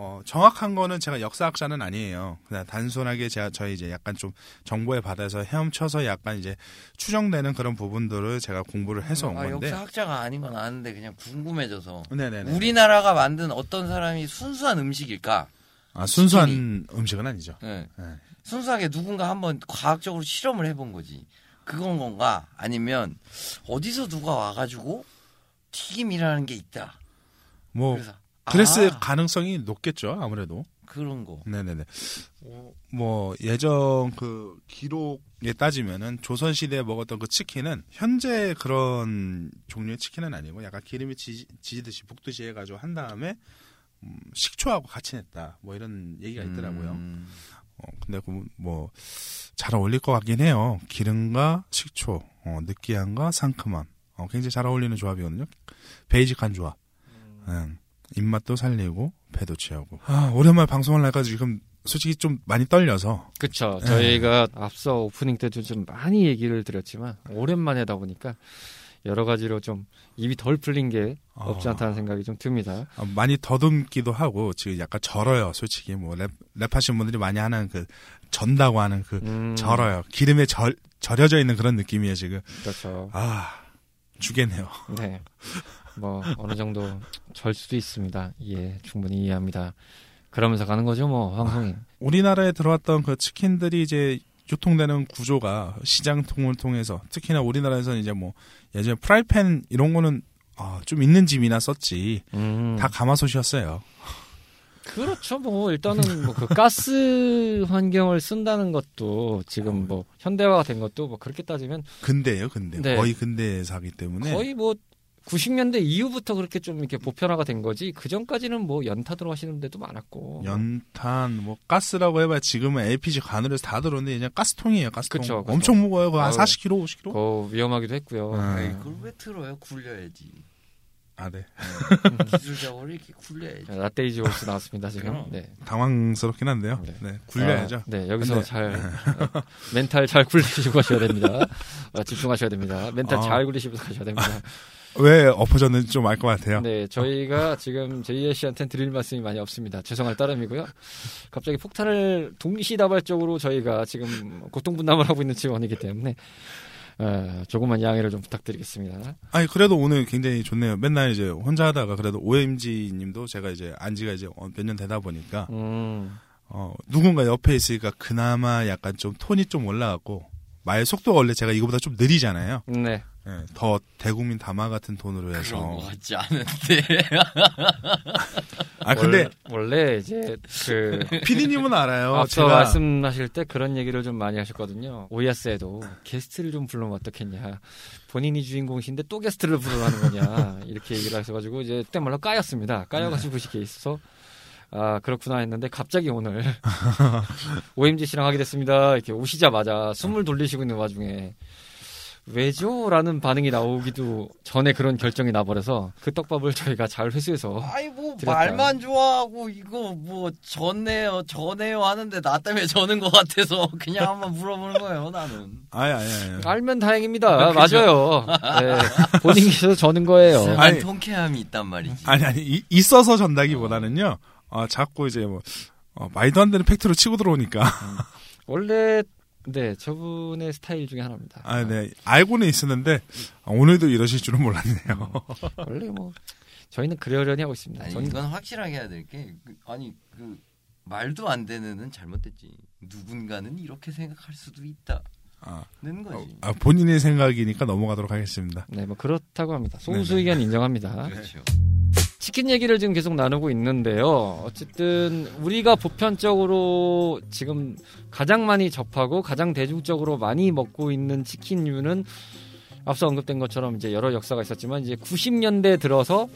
[SPEAKER 2] 어, 정확한 거는 제가 역사학자는 아니에요. 그냥 단순하게 제가 저희 이제 약간 좀 정보에 받아서 헤엄쳐서 약간 이제 추정되는 그런 부분들을 제가 공부를 해서 온
[SPEAKER 3] 아,
[SPEAKER 2] 건데.
[SPEAKER 3] 역사학자가 아닌 건 아는데 그냥 궁금해져서
[SPEAKER 2] 네네네.
[SPEAKER 3] 우리나라가 만든 어떤 사람이 순수한 음식일까?
[SPEAKER 2] 아, 순수한 음식은 아니죠.
[SPEAKER 3] 네.
[SPEAKER 2] 네.
[SPEAKER 3] 순수하게 누군가 한번 과학적으로 실험을 해본 거지. 그건 건가? 아니면 어디서 누가 와가지고 튀김이라는 게 있다.
[SPEAKER 2] 뭐
[SPEAKER 3] 그래서
[SPEAKER 2] 그랬을
[SPEAKER 3] 아,
[SPEAKER 2] 가능성이 높겠죠. 아무래도.
[SPEAKER 3] 그런 거.
[SPEAKER 2] 네네네. 어, 뭐 예전 그 기록에 따지면은 조선 시대에 먹었던 그 치킨은 현재 그런 종류의 치킨은 아니고 약간 기름이 지, 지듯이 볶듯이 해가지고 한 다음에 음, 식초하고 같이 냈다. 뭐 이런 얘기가 있더라고요.
[SPEAKER 3] 음,
[SPEAKER 2] 어, 근데 뭐 잘 어울릴 것 같긴 해요. 기름과 식초, 어, 느끼함과 상큼함. 어, 굉장히 잘 어울리는 조합이거든요. 베이직한 조합. 응. 입맛도 살리고 배도 채우고. 아, 오랜만에 방송을 하니까 지금 솔직히 좀 많이 떨려서
[SPEAKER 1] 그쵸.
[SPEAKER 2] 네.
[SPEAKER 1] 저희가 앞서 오프닝 때도 좀 많이 얘기를 드렸지만 오랜만에다 보니까 여러 가지로 좀 입이 덜 풀린 게 없지
[SPEAKER 2] 어,
[SPEAKER 1] 않다는 생각이 좀 듭니다.
[SPEAKER 2] 어, 많이 더듬기도 하고 지금 약간 절어요. 솔직히 뭐 랩, 랩하시는 분들이 많이 하는 그 전다고 하는 그
[SPEAKER 1] 음,
[SPEAKER 2] 절어요. 기름에 절 절여져 있는 그런 느낌이에요 지금.
[SPEAKER 1] 그렇죠.
[SPEAKER 2] 아 주겠네요.
[SPEAKER 1] 네. 뭐 어느 정도 절 수도 있습니다. 예, 충분히 이해합니다. 그러면서 가는 거죠, 뭐 방송이.
[SPEAKER 2] 우리나라에 들어왔던 그 치킨들이 이제 유통되는 구조가 시장 통을 통해서 특히나 우리나라에서는 이제 뭐 예전에 프라이팬 이런 거는 아, 좀 있는 집이나 썼지
[SPEAKER 1] 음.
[SPEAKER 2] 다 가마솥이었어요.
[SPEAKER 1] 그렇죠. 뭐 일단은 뭐 그 가스 환경을 쓴다는 것도 지금 뭐 현대화가 된 것도 뭐 그렇게 따지면
[SPEAKER 2] 근대예요, 근대.
[SPEAKER 1] 네.
[SPEAKER 2] 거의 근대에서 하기 때문에
[SPEAKER 1] 거의 뭐 90년대 이후부터 그렇게 좀 이렇게 보편화가 된 거지 그 전까지는 뭐 연탄으로 하시는 데도 많았고
[SPEAKER 2] 연탄 뭐 가스라고 해봐야 지금은 LPG 관으로서 다 들어오는데 그냥 가스통이에요, 가스통.
[SPEAKER 1] 그쵸, 그쵸.
[SPEAKER 2] 엄청 무거워요. 그거 한
[SPEAKER 1] 아유.
[SPEAKER 2] 40kg, 50kg.
[SPEAKER 1] 그거 위험하기도 했고요.
[SPEAKER 2] 음.
[SPEAKER 3] 아이, 그걸 왜 틀어요? 굴려야지.
[SPEAKER 2] 아, 네.
[SPEAKER 3] 기술적으로 이렇게 굴려야지.
[SPEAKER 1] 자, latte is horse 나왔습니다 지금. 네.
[SPEAKER 2] 당황스럽긴 한데요.
[SPEAKER 1] 네.
[SPEAKER 2] 네, 굴려야죠.
[SPEAKER 1] 아, 네, 여기서
[SPEAKER 2] 근데-
[SPEAKER 1] 잘 어, 멘탈 잘 굴리시고 가셔야 됩니다. 어, 집중하셔야 됩니다. 멘탈
[SPEAKER 2] 아.
[SPEAKER 1] 잘 굴리시면서 가셔야 됩니다.
[SPEAKER 2] 왜 엎어졌는지 좀 알 것 같아요.
[SPEAKER 1] 네, 저희가 지금 제이에 씨한테는 드릴 말씀이 많이 없습니다. 죄송할 따름이고요. 갑자기 폭탄을 동시다발적으로 저희가 지금 고통분담을 하고 있는 지원이기 때문에 어, 조금만 양해를 좀 부탁드리겠습니다.
[SPEAKER 2] 아니 그래도 오늘 굉장히 좋네요. 맨날 이제 혼자 하다가 그래도 OMG님도 제가 이제 안지가 이제 몇 년 되다 보니까
[SPEAKER 1] 음,
[SPEAKER 2] 어 누군가 옆에 있으니까 그나마 약간 좀 톤이 좀 올라갔고 말 속도가 원래 제가 이거보다 좀 느리잖아요.
[SPEAKER 1] 네.
[SPEAKER 2] 예, 더 대국민 담화 같은
[SPEAKER 3] 그런
[SPEAKER 2] 해서.
[SPEAKER 3] 거 같지 않은데.
[SPEAKER 2] 아 근데
[SPEAKER 1] 원래, 원래 이제 그
[SPEAKER 2] 피디님은 알아요.
[SPEAKER 1] 앞서
[SPEAKER 2] 제가
[SPEAKER 1] 말씀하실 때 그런 얘기를 좀 많이 하셨거든요. 오야스에도 게스트를 좀 불러면 어떻겠냐. 본인이 주인공이신데 또 게스트를 부르라는 거냐. 이렇게 얘기를 하셔가지고 이제 그때 말로 까였습니다. 까여가지고 이렇게 있어서 아 그렇구나 했는데 갑자기 오늘 OMG 씨랑 하게 됐습니다. 이렇게 오시자마자 숨을 돌리시고 있는 와중에 왜죠? 라는 반응이 나오기도 전에 그런 결정이 나버려서 그 떡밥을 저희가 잘 회수해서
[SPEAKER 3] 아이 뭐
[SPEAKER 1] 드렸다.
[SPEAKER 3] 말만 좋아하고 이거 뭐 전해요 전해요 하는데 나 때문에 저는 것 같아서 그냥 한번 물어보는 거예요 나는.
[SPEAKER 2] 아니 아니 아니.
[SPEAKER 1] 알면 다행입니다.
[SPEAKER 3] 그죠?
[SPEAKER 1] 맞아요. 네, 본인께서 저는 거예요.
[SPEAKER 3] 약간
[SPEAKER 2] 아니.
[SPEAKER 3] 통쾌함이 있단 말이지.
[SPEAKER 2] 아니 아니 이- 있어서 전다기보다는요. 어, 자꾸 이제 뭐 어, 말도 안 되는 팩트로 치고 들어오니까.
[SPEAKER 1] 원래 네 저분의 스타일 중에 하나입니다.
[SPEAKER 2] 아, 네. 알고는 있었는데 아, 오늘도 이러실 줄은 몰랐네요.
[SPEAKER 1] 원래 뭐 저희는 그러려니 하고 있습니다.
[SPEAKER 3] 아니
[SPEAKER 1] 전
[SPEAKER 3] 이건 확실하게 해야 될 게 아니 그 말도 안 되는은 잘못됐지. 누군가는 이렇게 생각할 수도 있다는
[SPEAKER 2] 아,
[SPEAKER 3] 거지.
[SPEAKER 2] 아, 본인의 생각이니까 넘어가도록 하겠습니다.
[SPEAKER 1] 네, 뭐 그렇다고 합니다. 소수
[SPEAKER 2] 네네.
[SPEAKER 1] 의견 인정합니다.
[SPEAKER 3] 그렇죠.
[SPEAKER 1] 치킨 얘기를 지금 계속 나누고 있는데요. 어쨌든 우리가 보편적으로 지금 가장 많이 접하고 가장 대중적으로 많이 먹고 있는 치킨류는 앞서 언급된 것처럼 이제 여러 역사가 있었지만 이제 90년대 들어서.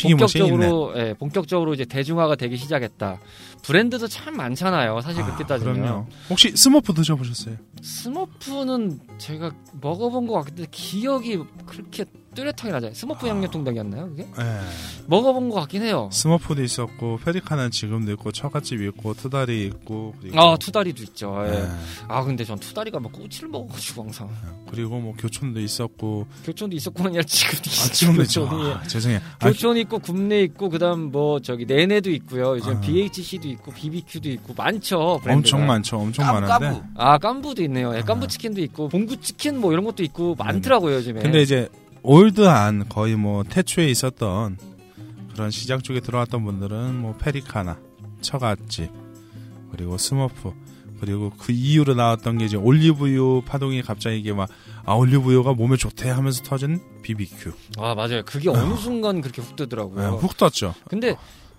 [SPEAKER 1] 본격적으로 예, 본격적으로 이제 대중화가 되기 시작했다. 브랜드도 참 많잖아요. 사실 그때 따지면
[SPEAKER 2] 그럼요. 혹시 스머프 드셔보셨어요?
[SPEAKER 1] 스머프는 제가 먹어본 것 같은데 기억이 그렇게 뚜렷하게 나잖아요. 스머프
[SPEAKER 2] 아.
[SPEAKER 1] 양념통닭이었나요? 그게
[SPEAKER 2] 예.
[SPEAKER 1] 먹어본 것 같긴 해요.
[SPEAKER 2] 스머프도 있었고 페리카나는 지금도 있고 처갓집 있고 투다리 있고 그리고
[SPEAKER 1] 아 투다리도 있죠. 예.
[SPEAKER 2] 예.
[SPEAKER 1] 아 근데 전 투다리가 뭐 꼬치를 먹어가지고 항상
[SPEAKER 2] 그리고 뭐 교촌도 있었고
[SPEAKER 1] 교촌도 있었구나 아니라 지금도
[SPEAKER 2] 아
[SPEAKER 1] 있죠.
[SPEAKER 2] 지금도 있죠. 아, 죄송해요. 아,
[SPEAKER 1] 교촌 있고 굽네 있고 그다음 뭐 저기 내내도 있고요. 요즘
[SPEAKER 2] 아.
[SPEAKER 1] BHC도 있고 BBQ도 있고 많죠. 브랜드가.
[SPEAKER 2] 엄청 많죠. 엄청
[SPEAKER 3] 까부,
[SPEAKER 2] 많은데.
[SPEAKER 3] 까부.
[SPEAKER 1] 아 깐부도 있네요. 예,
[SPEAKER 2] 아.
[SPEAKER 1] 깐부 치킨도 있고 봉구 치킨 뭐 이런 것도 있고 많더라고요 요즘에.
[SPEAKER 2] 근데 이제 올드한 거의 뭐 태초에 있었던 그런 시장 쪽에 들어왔던 분들은 뭐 페리카나, 처갓집, 그리고 스머프, 그리고 그 이후로 나왔던 게 이제 올리브유 파동이 갑자기 이게 막 아 올리브유가 몸에 좋대 하면서 터진 BBQ.
[SPEAKER 1] 아 맞아요. 그게 어느 순간 그렇게 훅 뜨더라고요.
[SPEAKER 2] 네, 훅 떴죠.
[SPEAKER 1] 근데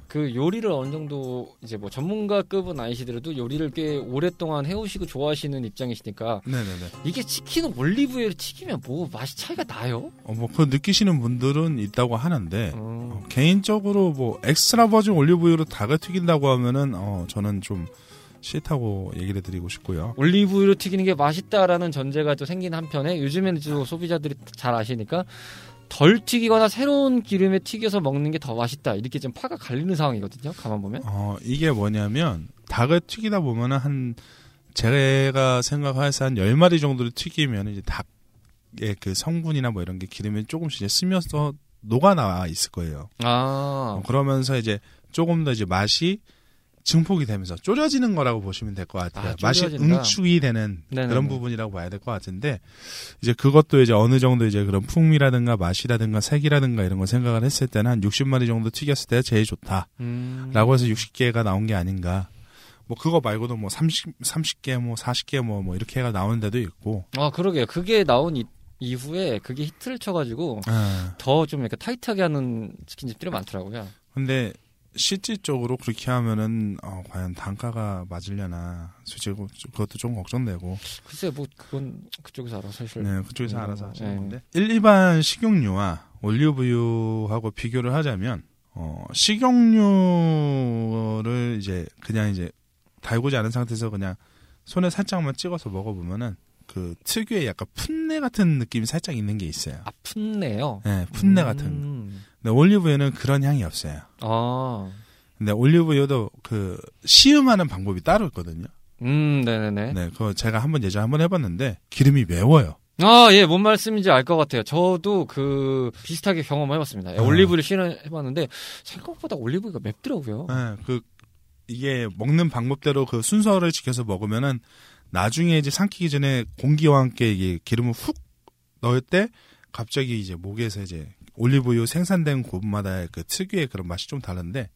[SPEAKER 1] 그 요리를 어느 정도 이제 뭐 전문가급은 아니시더라도 요리를 꽤 오랫동안 해오시고 좋아하시는 입장이시니까
[SPEAKER 2] 네네네.
[SPEAKER 1] 이게 치킨은 올리브유를 튀기면 뭐 맛이 차이가 나요?
[SPEAKER 2] 어, 뭐그 느끼시는 분들은 있다고 하는데
[SPEAKER 1] 음,
[SPEAKER 2] 어, 개인적으로 뭐 extra virgin 올리브유로 닭을 튀긴다고 하면은 어 저는 좀 싫다고 얘기를 드리고 싶고요.
[SPEAKER 1] 올리브유로 튀기는 게 맛있다라는 전제가 또 생긴 한편에 요즘에는 또 소비자들이 잘 아시니까 덜 튀기거나 새로운 기름에 튀겨서 먹는 게 더 맛있다 이렇게 좀 파가 갈리는 상황이거든요. 가만 보면.
[SPEAKER 2] 어 이게 뭐냐면 닭을 튀기다 보면은 한 제가 생각해서 한 10마리 정도를 튀기면 이제 닭의 그 성분이나 뭐 이런 게 기름에 조금씩 이제 스며서 녹아 나와 있을 거예요.
[SPEAKER 1] 아,
[SPEAKER 2] 어, 그러면서 이제 조금 더 이제 맛이 증폭이 되면서 졸여지는 거라고 보시면 될 것 같아요.
[SPEAKER 1] 아,
[SPEAKER 2] 맛이. 응축이 되는
[SPEAKER 1] 네네네.
[SPEAKER 2] 그런 부분이라고 봐야 될 것 같은데 이제 그것도 이제 어느 정도 이제 그런 풍미라든가 맛이라든가 색이라든가 이런 거 생각을 했을 때는 한 60마리 정도 튀겼을 때가 제일 좋다라고
[SPEAKER 1] 음.
[SPEAKER 2] 해서 60개가 나온 게 아닌가. 뭐 그거 말고도 뭐 30, 30개 뭐 40개 뭐, 뭐 이렇게 해가 나오는 데도 있고.
[SPEAKER 1] 아, 그러게요. 그게 나온 이, 이후에 그게 히트를 쳐가지고
[SPEAKER 2] 아,
[SPEAKER 1] 더좀 이렇게 타이트하게 하는 치킨집들이 많더라고요.
[SPEAKER 2] 근데 실질 적으로 그렇게 하면은 어, 과연 단가가 맞으려나 솔직히 그것도 좀 걱정되고
[SPEAKER 1] 글쎄, 뭐 그건 그쪽에서 알아 사실.
[SPEAKER 2] 네 그쪽에서
[SPEAKER 1] 음,
[SPEAKER 2] 알아서 하시는
[SPEAKER 1] 네.
[SPEAKER 2] 건데 일반 식용유와 올리브유하고 비교를 하자면 어, 식용유를 이제 그냥 이제 달구지 않은 상태에서 그냥 손에 살짝만 찍어서 먹어보면은 그 특유의 약간 풋내 같은 느낌이 살짝 있는 게 있어요.
[SPEAKER 1] 아픈네요.
[SPEAKER 2] 네, 풋내 같은.
[SPEAKER 1] 음.
[SPEAKER 2] 근데 올리브유는 그런 향이 없어요.
[SPEAKER 1] 아,
[SPEAKER 2] 근데 올리브유도 그 시음하는 방법이 따로 있거든요.
[SPEAKER 1] 음, 네네네.
[SPEAKER 2] 네, 그거 제가 한번 예전에 한번 해봤는데 기름이 매워요.
[SPEAKER 1] 아, 예, 뭔 말씀인지 알 것 같아요. 저도 그 비슷하게 경험해봤습니다. 예,
[SPEAKER 2] 아.
[SPEAKER 1] 올리브를 실험해봤는데 생각보다 올리브가 맵더라고요.
[SPEAKER 2] 네, 그 이게 먹는 방법대로 그 순서를 지켜서 먹으면은 나중에 이제 삼키기 전에 공기와 함께 이게 기름을 훅 넣을 때 갑자기 이제 목에서 이제 올리브유 생산된 곳마다의 그 특유의 그런 맛이 좀 다른데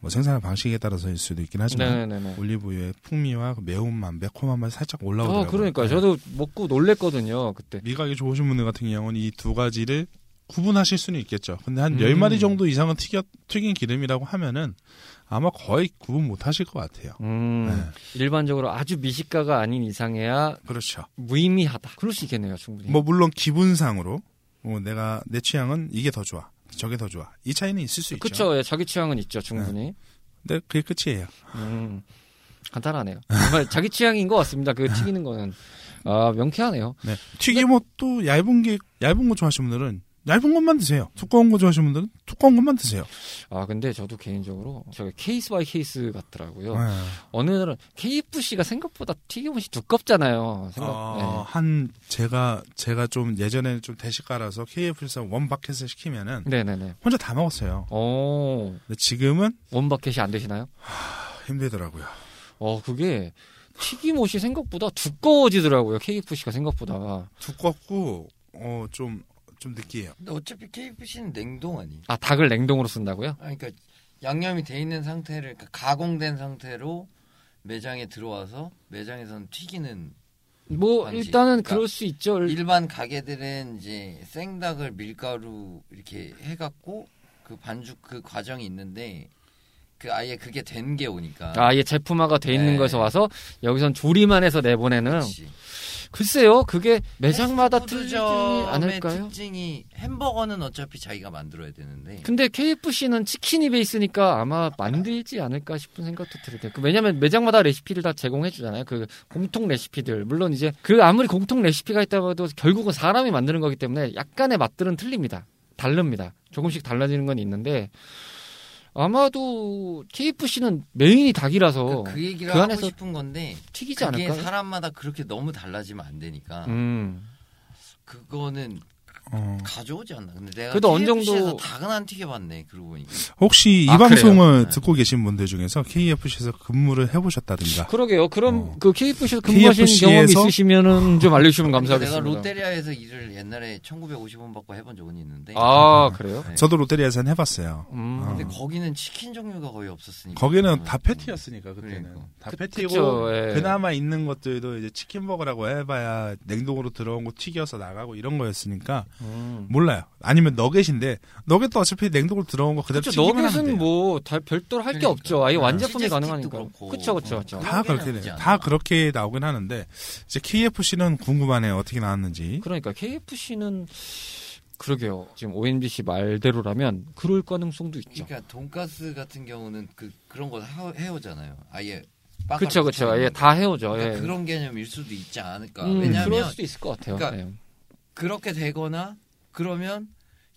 [SPEAKER 2] 뭐 생산의 방식에 따라서일 수도 있긴 하지만
[SPEAKER 1] 네네네.
[SPEAKER 2] 올리브유의 풍미와 그 매운맛, 매콤한 맛이 살짝 올라오더라고요.
[SPEAKER 1] 아, 그러니까
[SPEAKER 2] 네.
[SPEAKER 1] 저도 먹고 놀랬거든요, 그때.
[SPEAKER 2] 미각이 좋으신 분들 같은 경우는 이 두 가지를 구분하실 수는 있겠죠. 근데 한
[SPEAKER 1] 음.
[SPEAKER 2] 10마리 정도 이상은 튀겨, 튀긴 기름이라고 하면은 아마 거의 구분 못 하실 것 같아요.
[SPEAKER 1] 음,
[SPEAKER 2] 네.
[SPEAKER 1] 일반적으로 아주 미식가가 아닌 이상해야
[SPEAKER 2] 그렇죠.
[SPEAKER 1] 무의미하다. 그럴 수 있겠네요, 충분히.
[SPEAKER 2] 뭐 물론 기분상으로 뭐 내가 내 취향은 이게 더 좋아. 저게 더 좋아. 이 차이는 있을 수 있죠.
[SPEAKER 1] 그쵸, 예, 자기 취향은 있죠, 충분히.
[SPEAKER 2] 근데 그게 끝이에요.
[SPEAKER 1] 음, 간단하네요. 정말 자기 취향인 것 같습니다, 그 튀기는 거는. 아, 명쾌하네요.
[SPEAKER 2] 네. 튀김 옷도 얇은 게 얇은 거 좋아하시는 분들은 얇은 것만 드세요. 두꺼운 거 좋아하시는 분들은 두꺼운 것만 드세요.
[SPEAKER 1] 아, 근데 저도 개인적으로 저게 case by case 같더라고요.
[SPEAKER 2] 네.
[SPEAKER 1] 어느 날은 KFC가 생각보다 튀김옷이 두껍잖아요. 생각,
[SPEAKER 2] 어, 한 제가 제가 좀 예전에 좀 대식가라서 KFC에서 one bucket을 시키면은
[SPEAKER 1] 네. 네네네.
[SPEAKER 2] 혼자 다 먹었어요.
[SPEAKER 1] 어,
[SPEAKER 2] 근데 지금은
[SPEAKER 1] one bucket이 안 되시나요?
[SPEAKER 2] 힘들더라고요.
[SPEAKER 1] 어, 그게 튀김옷이 생각보다 두꺼워지더라고요. KFC가 생각보다.
[SPEAKER 2] 두껍고 어좀 좀 느끼해요.
[SPEAKER 3] 근데 어차피 KFC는 냉동 아니?
[SPEAKER 1] 아, 닭을 냉동으로 쓴다고요?
[SPEAKER 3] 아, 그러니까 양념이 돼 있는 상태를 그러니까 가공된 상태로 매장에 들어와서 매장에서는 튀기는
[SPEAKER 1] 뭐
[SPEAKER 3] 아니지.
[SPEAKER 1] 일단은
[SPEAKER 3] 그러니까
[SPEAKER 1] 그럴 수 있죠.
[SPEAKER 3] 일반 가게들은 이제 생닭을 밀가루 이렇게 해갖고 그 반죽 그 과정이 있는데 그 아예 그게 된 게 오니까
[SPEAKER 1] 아, 예, 제품화가 돼 있는
[SPEAKER 3] 네.
[SPEAKER 1] 거에서 와서 여기선 조리만 해서 내보내는.
[SPEAKER 3] 그렇지.
[SPEAKER 1] 글쎄요, 그게 매장마다 틀리지 않을까요?
[SPEAKER 3] 특징이 햄버거는 어차피 자기가 만들어야 되는데
[SPEAKER 1] 근데 KFC는 치킨이 베이스니까 아마 만들지 않을까 싶은 생각도 들어요. 그 왜냐면 매장마다 레시피를 다 제공해 주잖아요. 그 공통 레시피들. 물론 이제 그 아무리 공통 레시피가 있다고 해도 결국은 사람이 만드는 거기 때문에 약간의 맛들은 틀립니다. 다릅니다. 조금씩 달라지는 건 있는데 아마도 KFC는 메인이 닭이라서
[SPEAKER 3] 그, 그 얘기를
[SPEAKER 1] 그
[SPEAKER 3] 하고
[SPEAKER 1] 안에서
[SPEAKER 3] 싶은 건데
[SPEAKER 1] 튀기지
[SPEAKER 3] 그게
[SPEAKER 1] 않을까요?
[SPEAKER 3] 사람마다 그렇게 너무 달라지면 안 되니까
[SPEAKER 1] 음.
[SPEAKER 3] 그거는
[SPEAKER 2] 어,
[SPEAKER 3] 가져오지 않나. 근데 내가
[SPEAKER 1] 그래도 어느
[SPEAKER 3] KFC에서
[SPEAKER 1] 정도-
[SPEAKER 3] 닭은 안 튀겨봤네. 그러고 보니까.
[SPEAKER 2] 혹시 이
[SPEAKER 1] 아,
[SPEAKER 2] 방송을
[SPEAKER 3] 그래요?
[SPEAKER 2] 듣고 계신 분들 중에서 KFC에서 근무를 해보셨다든가
[SPEAKER 1] 그러게요. 그럼
[SPEAKER 2] 어.
[SPEAKER 1] 그 KFC에서 근무하신
[SPEAKER 2] KFC
[SPEAKER 1] 경험 있으시면은 좀 알려주시면 감사하겠습니다.
[SPEAKER 3] 내가 롯데리아에서 일을 옛날에 1,950원 받고 해본 적은 있는데.
[SPEAKER 1] 아 그래요?
[SPEAKER 3] 네.
[SPEAKER 2] 저도 롯데리아에서는 해봤어요.
[SPEAKER 1] 음.
[SPEAKER 3] 근데
[SPEAKER 2] 어.
[SPEAKER 3] 거기는 치킨 종류가 거의 없었으니까.
[SPEAKER 2] 거기는 다 패티였으니까 그때는
[SPEAKER 3] 그러니까.
[SPEAKER 2] 다
[SPEAKER 1] 그-
[SPEAKER 2] 패티고
[SPEAKER 1] 그쵸, 예.
[SPEAKER 2] 그나마 있는 것들도 이제 치킨 버거라고 해봐야 냉동으로 들어온 거 튀겨서 나가고 이런 거였으니까
[SPEAKER 1] 음.
[SPEAKER 2] 몰라요. 아니면 너겟인데 너겟도 어차피 냉동으로 들어온 거 그대로
[SPEAKER 1] 그렇죠.
[SPEAKER 2] 튀기만 하면
[SPEAKER 1] 너겟은. 뭐 다- 별도로 할게
[SPEAKER 3] 그러니까.
[SPEAKER 1] 없죠. 아예
[SPEAKER 3] 아,
[SPEAKER 1] 완제품이 가능하니까. 그렇죠, 그렇죠.
[SPEAKER 2] 다 그렇게 돼요. 다 그렇게 나오긴 하는데 이제 KFC는 궁금하네요. 어떻게 나왔는지.
[SPEAKER 1] 그러니까 KFC는 그러게요. 지금 ONBC 말대로라면 그럴 가능성도 있죠.
[SPEAKER 3] 그러니까 돈가스 같은 경우는 그 그런 거 해- 해오잖아요. 아예.
[SPEAKER 1] 그렇죠, 그렇죠. 예, 다 해오죠.
[SPEAKER 3] 그러니까
[SPEAKER 1] 예.
[SPEAKER 3] 그런 개념일 수도 있지 않을까.
[SPEAKER 1] 음,
[SPEAKER 3] 왜냐하면
[SPEAKER 1] 그럴 수도 있을 것 같아요.
[SPEAKER 3] 그러니까
[SPEAKER 1] 예.
[SPEAKER 3] 그렇게 되거나 그러면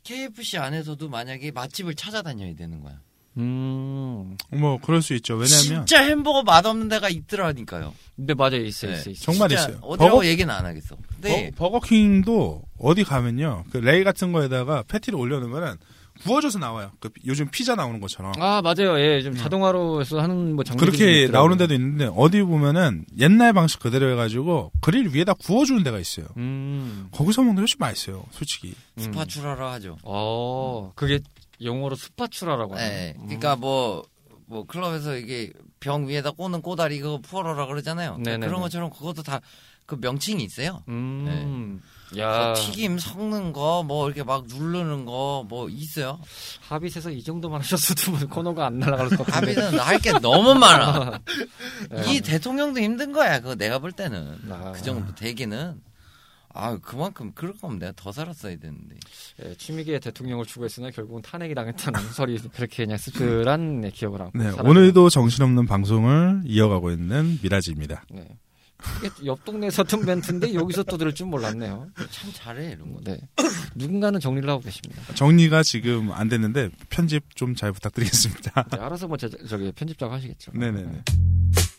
[SPEAKER 3] KFC 안에서도 만약에 맛집을 찾아다녀야 되는 거야.
[SPEAKER 1] 음.
[SPEAKER 2] 뭐 그럴 수 있죠. 왜냐하면
[SPEAKER 3] 진짜 햄버거 맛없는 데가 있더라니까요.
[SPEAKER 1] 근데 맞아요, 있어요,
[SPEAKER 3] 네.
[SPEAKER 1] 있어요, 있어요.
[SPEAKER 2] 정말 있어요.
[SPEAKER 3] 어디라고
[SPEAKER 2] 버거-
[SPEAKER 3] 얘기는 안 하겠어. 근데
[SPEAKER 2] 버, 버거킹도 어디 가면요. 그 레일 같은 거에다가 패티를 올려놓으면은 구워져서 나와요. 그 요즘 피자 나오는 것처럼.
[SPEAKER 1] 아 맞아요, 예, 좀 자동화로 해서 하는 뭐
[SPEAKER 2] 음. 그렇게
[SPEAKER 1] 있더라고요.
[SPEAKER 2] 나오는 데도 있는데 어디 보면은 옛날 방식 그대로 해가지고 그릴 위에다 구워주는 데가 있어요.
[SPEAKER 1] 음.
[SPEAKER 2] 거기서 먹는 게 훨씬 맛있어요, 솔직히.
[SPEAKER 1] 음.
[SPEAKER 3] spatula라 하죠.
[SPEAKER 1] 어, 그게 영어로 spatula라고 하네요.
[SPEAKER 3] 네.
[SPEAKER 1] 음.
[SPEAKER 3] 그러니까 뭐, 뭐, 클럽에서 이게 병 위에다 꽂는 꼬다리 그거 pourer라 그러잖아요.
[SPEAKER 1] 네네네.
[SPEAKER 3] 그런 것처럼 그것도 다 그 명칭이 있어요.
[SPEAKER 1] 음. 야.
[SPEAKER 3] 뭐 튀김 섞는 거, 뭐 이렇게 막 누르는 거, 뭐 있어요.
[SPEAKER 1] 하빗에서 이 정도만 하셨어도 뭐 코너가 안 날아갈 것 같은데.
[SPEAKER 3] 합의는 할게 너무 많아.
[SPEAKER 1] 네.
[SPEAKER 3] 이 대통령도 힘든 거야. 그거 내가 볼 때는.
[SPEAKER 1] 아.
[SPEAKER 3] 그 정도 되기는. 아, 그만큼 그럴 거면 내가 더 살았어야 되는데.
[SPEAKER 1] 예, 취미계 대통령을 추구했으나 결국은 탄핵이 당했다는 설이 그렇게 그냥 씁쓸한 네, 기억을 하고.
[SPEAKER 2] 네,
[SPEAKER 1] 살았네요.
[SPEAKER 2] 오늘도 정신없는 방송을 이어가고 있는 미라지입니다.
[SPEAKER 1] 네. 옆 동네에서 든 멘트인데 여기서 또 들을 줄 몰랐네요.
[SPEAKER 3] 참 잘해, 이런 거.
[SPEAKER 1] 네. 누군가는 정리를 하고 계십니다.
[SPEAKER 2] 정리가 지금 안 됐는데 편집 좀 잘 부탁드리겠습니다.
[SPEAKER 1] 네, 알아서 뭐 제, 저기 편집자가 하시겠죠.
[SPEAKER 2] 네네네.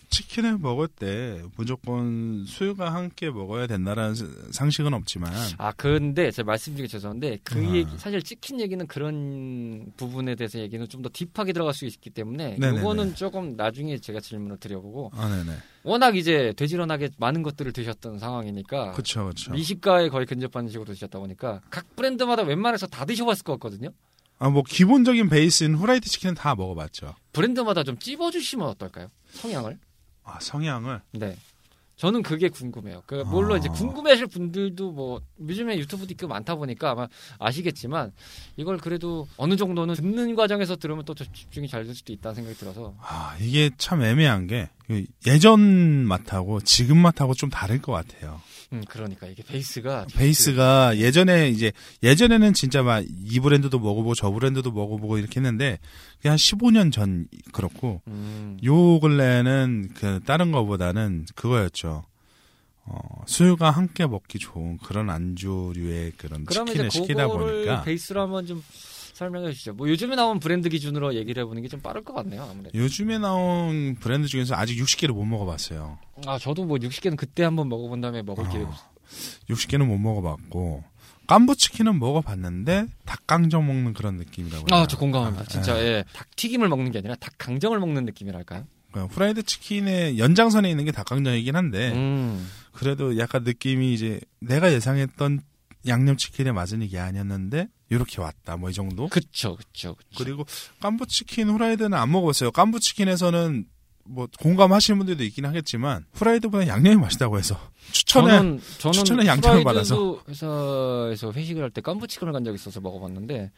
[SPEAKER 2] 치킨을 먹을 때 무조건 수유가 함께 먹어야 된다라는 상식은 없지만
[SPEAKER 1] 아, 근데 제가 말씀드리기 죄송한데 그
[SPEAKER 2] 아.
[SPEAKER 1] 얘기 사실 찍힌 얘기는 그런 부분에 대해서 얘기는 좀 더 딥하게 들어갈 수 있기 때문에
[SPEAKER 2] 네네네.
[SPEAKER 1] 이거는 조금 나중에 제가 질문을 드려보고
[SPEAKER 2] 아 네네
[SPEAKER 1] 워낙 이제 되지런하게 많은 것들을 드셨던 상황이니까
[SPEAKER 2] 그렇죠 그렇죠.
[SPEAKER 1] 미식가에 거의 근접하는 식으로 드셨다 보니까 각 브랜드마다 웬만해서 다 드셔봤을 것 같거든요.
[SPEAKER 2] 아 뭐 기본적인 베이스인 후라이드 치킨은 다 먹어봤죠.
[SPEAKER 1] 브랜드마다 좀 찝어주시면 어떨까요? 성향을?
[SPEAKER 2] 아 성향을
[SPEAKER 1] 네. 저는 그게 궁금해요. 그 물론
[SPEAKER 2] 아.
[SPEAKER 1] 이제 궁금해하실 분들도 뭐 요즘에 유튜브도 있고 많다 보니까 아마 아시겠지만 이걸 그래도 어느 정도는 듣는 과정에서 들으면 또좀 집중이 잘 될 수도 있다는 생각이 들어서
[SPEAKER 2] 아 이게 참 애매한 게그 예전 맛하고 지금 맛하고 좀 다를 것 같아요.
[SPEAKER 1] 음 그러니까 이게 베이스가
[SPEAKER 2] 베이스가 예전에 이제 예전에는 진짜 막 이 브랜드도 먹어보고 저 브랜드도 먹어보고 이렇게 했는데 그게 한 15년 전 그렇고
[SPEAKER 1] 음,
[SPEAKER 2] 요 근래는 그 다른 거보다는 그거였죠. 어, 수유가 함께 먹기 좋은 그런 안주류의 그런 치킨을 시키다 보니까
[SPEAKER 1] 베이스로 한번 좀 설명해 주시죠. 뭐 요즘에 나온 브랜드 기준으로 얘기를 해보는 게 좀 빠를 것 같네요. 아무래도.
[SPEAKER 2] 요즘에 나온 브랜드 중에서 아직 60개를 못 먹어봤어요.
[SPEAKER 1] 아 저도 뭐 60개는 그때 한번 먹어본 다음에 먹을 기회가
[SPEAKER 2] 어,
[SPEAKER 1] 없어요.
[SPEAKER 2] 60개는 못 먹어봤고 깐부치킨은 먹어봤는데 닭 강정 먹는 그런 느낌이라고. 해야
[SPEAKER 1] 아, 저 공감합니다.
[SPEAKER 2] 아,
[SPEAKER 1] 진짜,
[SPEAKER 2] 예.
[SPEAKER 1] 예. 닭 튀김을 먹는 게 아니라 닭 강정을 먹는 느낌이랄까요?
[SPEAKER 2] 그러니까 후라이드 치킨의 연장선에 있는 게 닭강정이긴 한데
[SPEAKER 1] 음.
[SPEAKER 2] 그래도 약간 느낌이 이제 내가 예상했던 양념치킨의 맛은 이게 아니었는데 이렇게 왔다 뭐 이 정도?
[SPEAKER 1] 그쵸, 그쵸, 그쵸.
[SPEAKER 2] 그리고 깐부 치킨 후라이드는 안 먹어봤어요. 깐부 치킨에서는 뭐 공감하시는 분들도 있긴 하겠지만 후라이드보다 양념이 맛있다고 해서 추천해
[SPEAKER 1] 저는, 저는
[SPEAKER 2] 양념을
[SPEAKER 1] 프라이드도 회사에서 회식을 할 때 깐부 치킨을 간 적이 있어서 먹어봤는데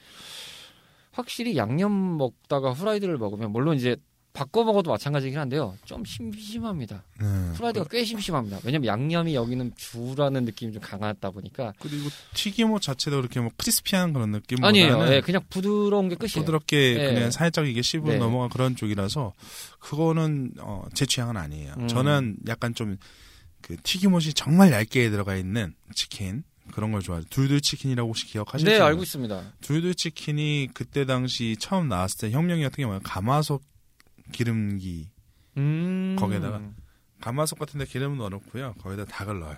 [SPEAKER 1] 확실히 양념 먹다가 후라이드를 먹으면 물론 이제 바꿔 먹어도 마찬가지긴 한데요. 좀 심심합니다.
[SPEAKER 2] 네.
[SPEAKER 1] 후라이드가 꽤 심심합니다. 왜냐면 양념이 여기는 주라는 느낌이 좀 강하다 보니까
[SPEAKER 2] 그리고 튀김옷 자체도 그렇게 뭐 크리스피한 그런 느낌보다는
[SPEAKER 1] 아니에요. 예, 그냥 부드러운 게 끝이에요.
[SPEAKER 2] 부드럽게
[SPEAKER 1] 예.
[SPEAKER 2] 그냥 살짝 이게 씹으로
[SPEAKER 1] 네.
[SPEAKER 2] 넘어간 그런 쪽이라서 그거는 어, 제 취향은 아니에요.
[SPEAKER 1] 음.
[SPEAKER 2] 저는 약간 좀 그 튀김옷이 정말 얇게 들어가 있는 치킨 그런 걸 좋아해요. 둘둘 치킨이라고 혹시 기억하시죠?
[SPEAKER 1] 네, 알고 있습니다.
[SPEAKER 2] 둘둘 치킨이 그때 당시 처음 나왔을 때 혁명이었던 게 뭐야? 가마솥 기름기
[SPEAKER 1] 음.
[SPEAKER 2] 거기에다가 가마솥 같은데 기름은 넣어놓고요. 거기다 닭을 넣어요.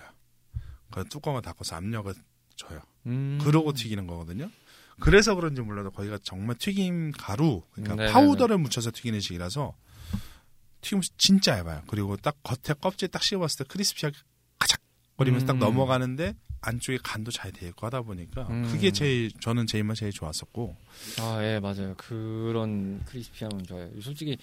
[SPEAKER 2] 그 뚜껑을 닫고서 압력을 줘요.
[SPEAKER 1] 음.
[SPEAKER 2] 그러고 튀기는 거거든요. 그래서 그런지 몰라도 거기가 정말 튀김 가루, 그러니까
[SPEAKER 1] 네네네.
[SPEAKER 2] 파우더를 묻혀서 튀기는 식이라서 튀김옷이 진짜 얇아요. 그리고 딱 겉에 껍질 딱 씹었을 때 크리스피하게 가작 거리면서 딱
[SPEAKER 1] 음.
[SPEAKER 2] 넘어가는데 안쪽에 간도 잘 돼 있고 하다 보니까
[SPEAKER 1] 음.
[SPEAKER 2] 그게 제일 저는 제 입맛 제일 좋았었고
[SPEAKER 1] 아, 예, 맞아요. 그런 크리스피함은 좋아요. 솔직히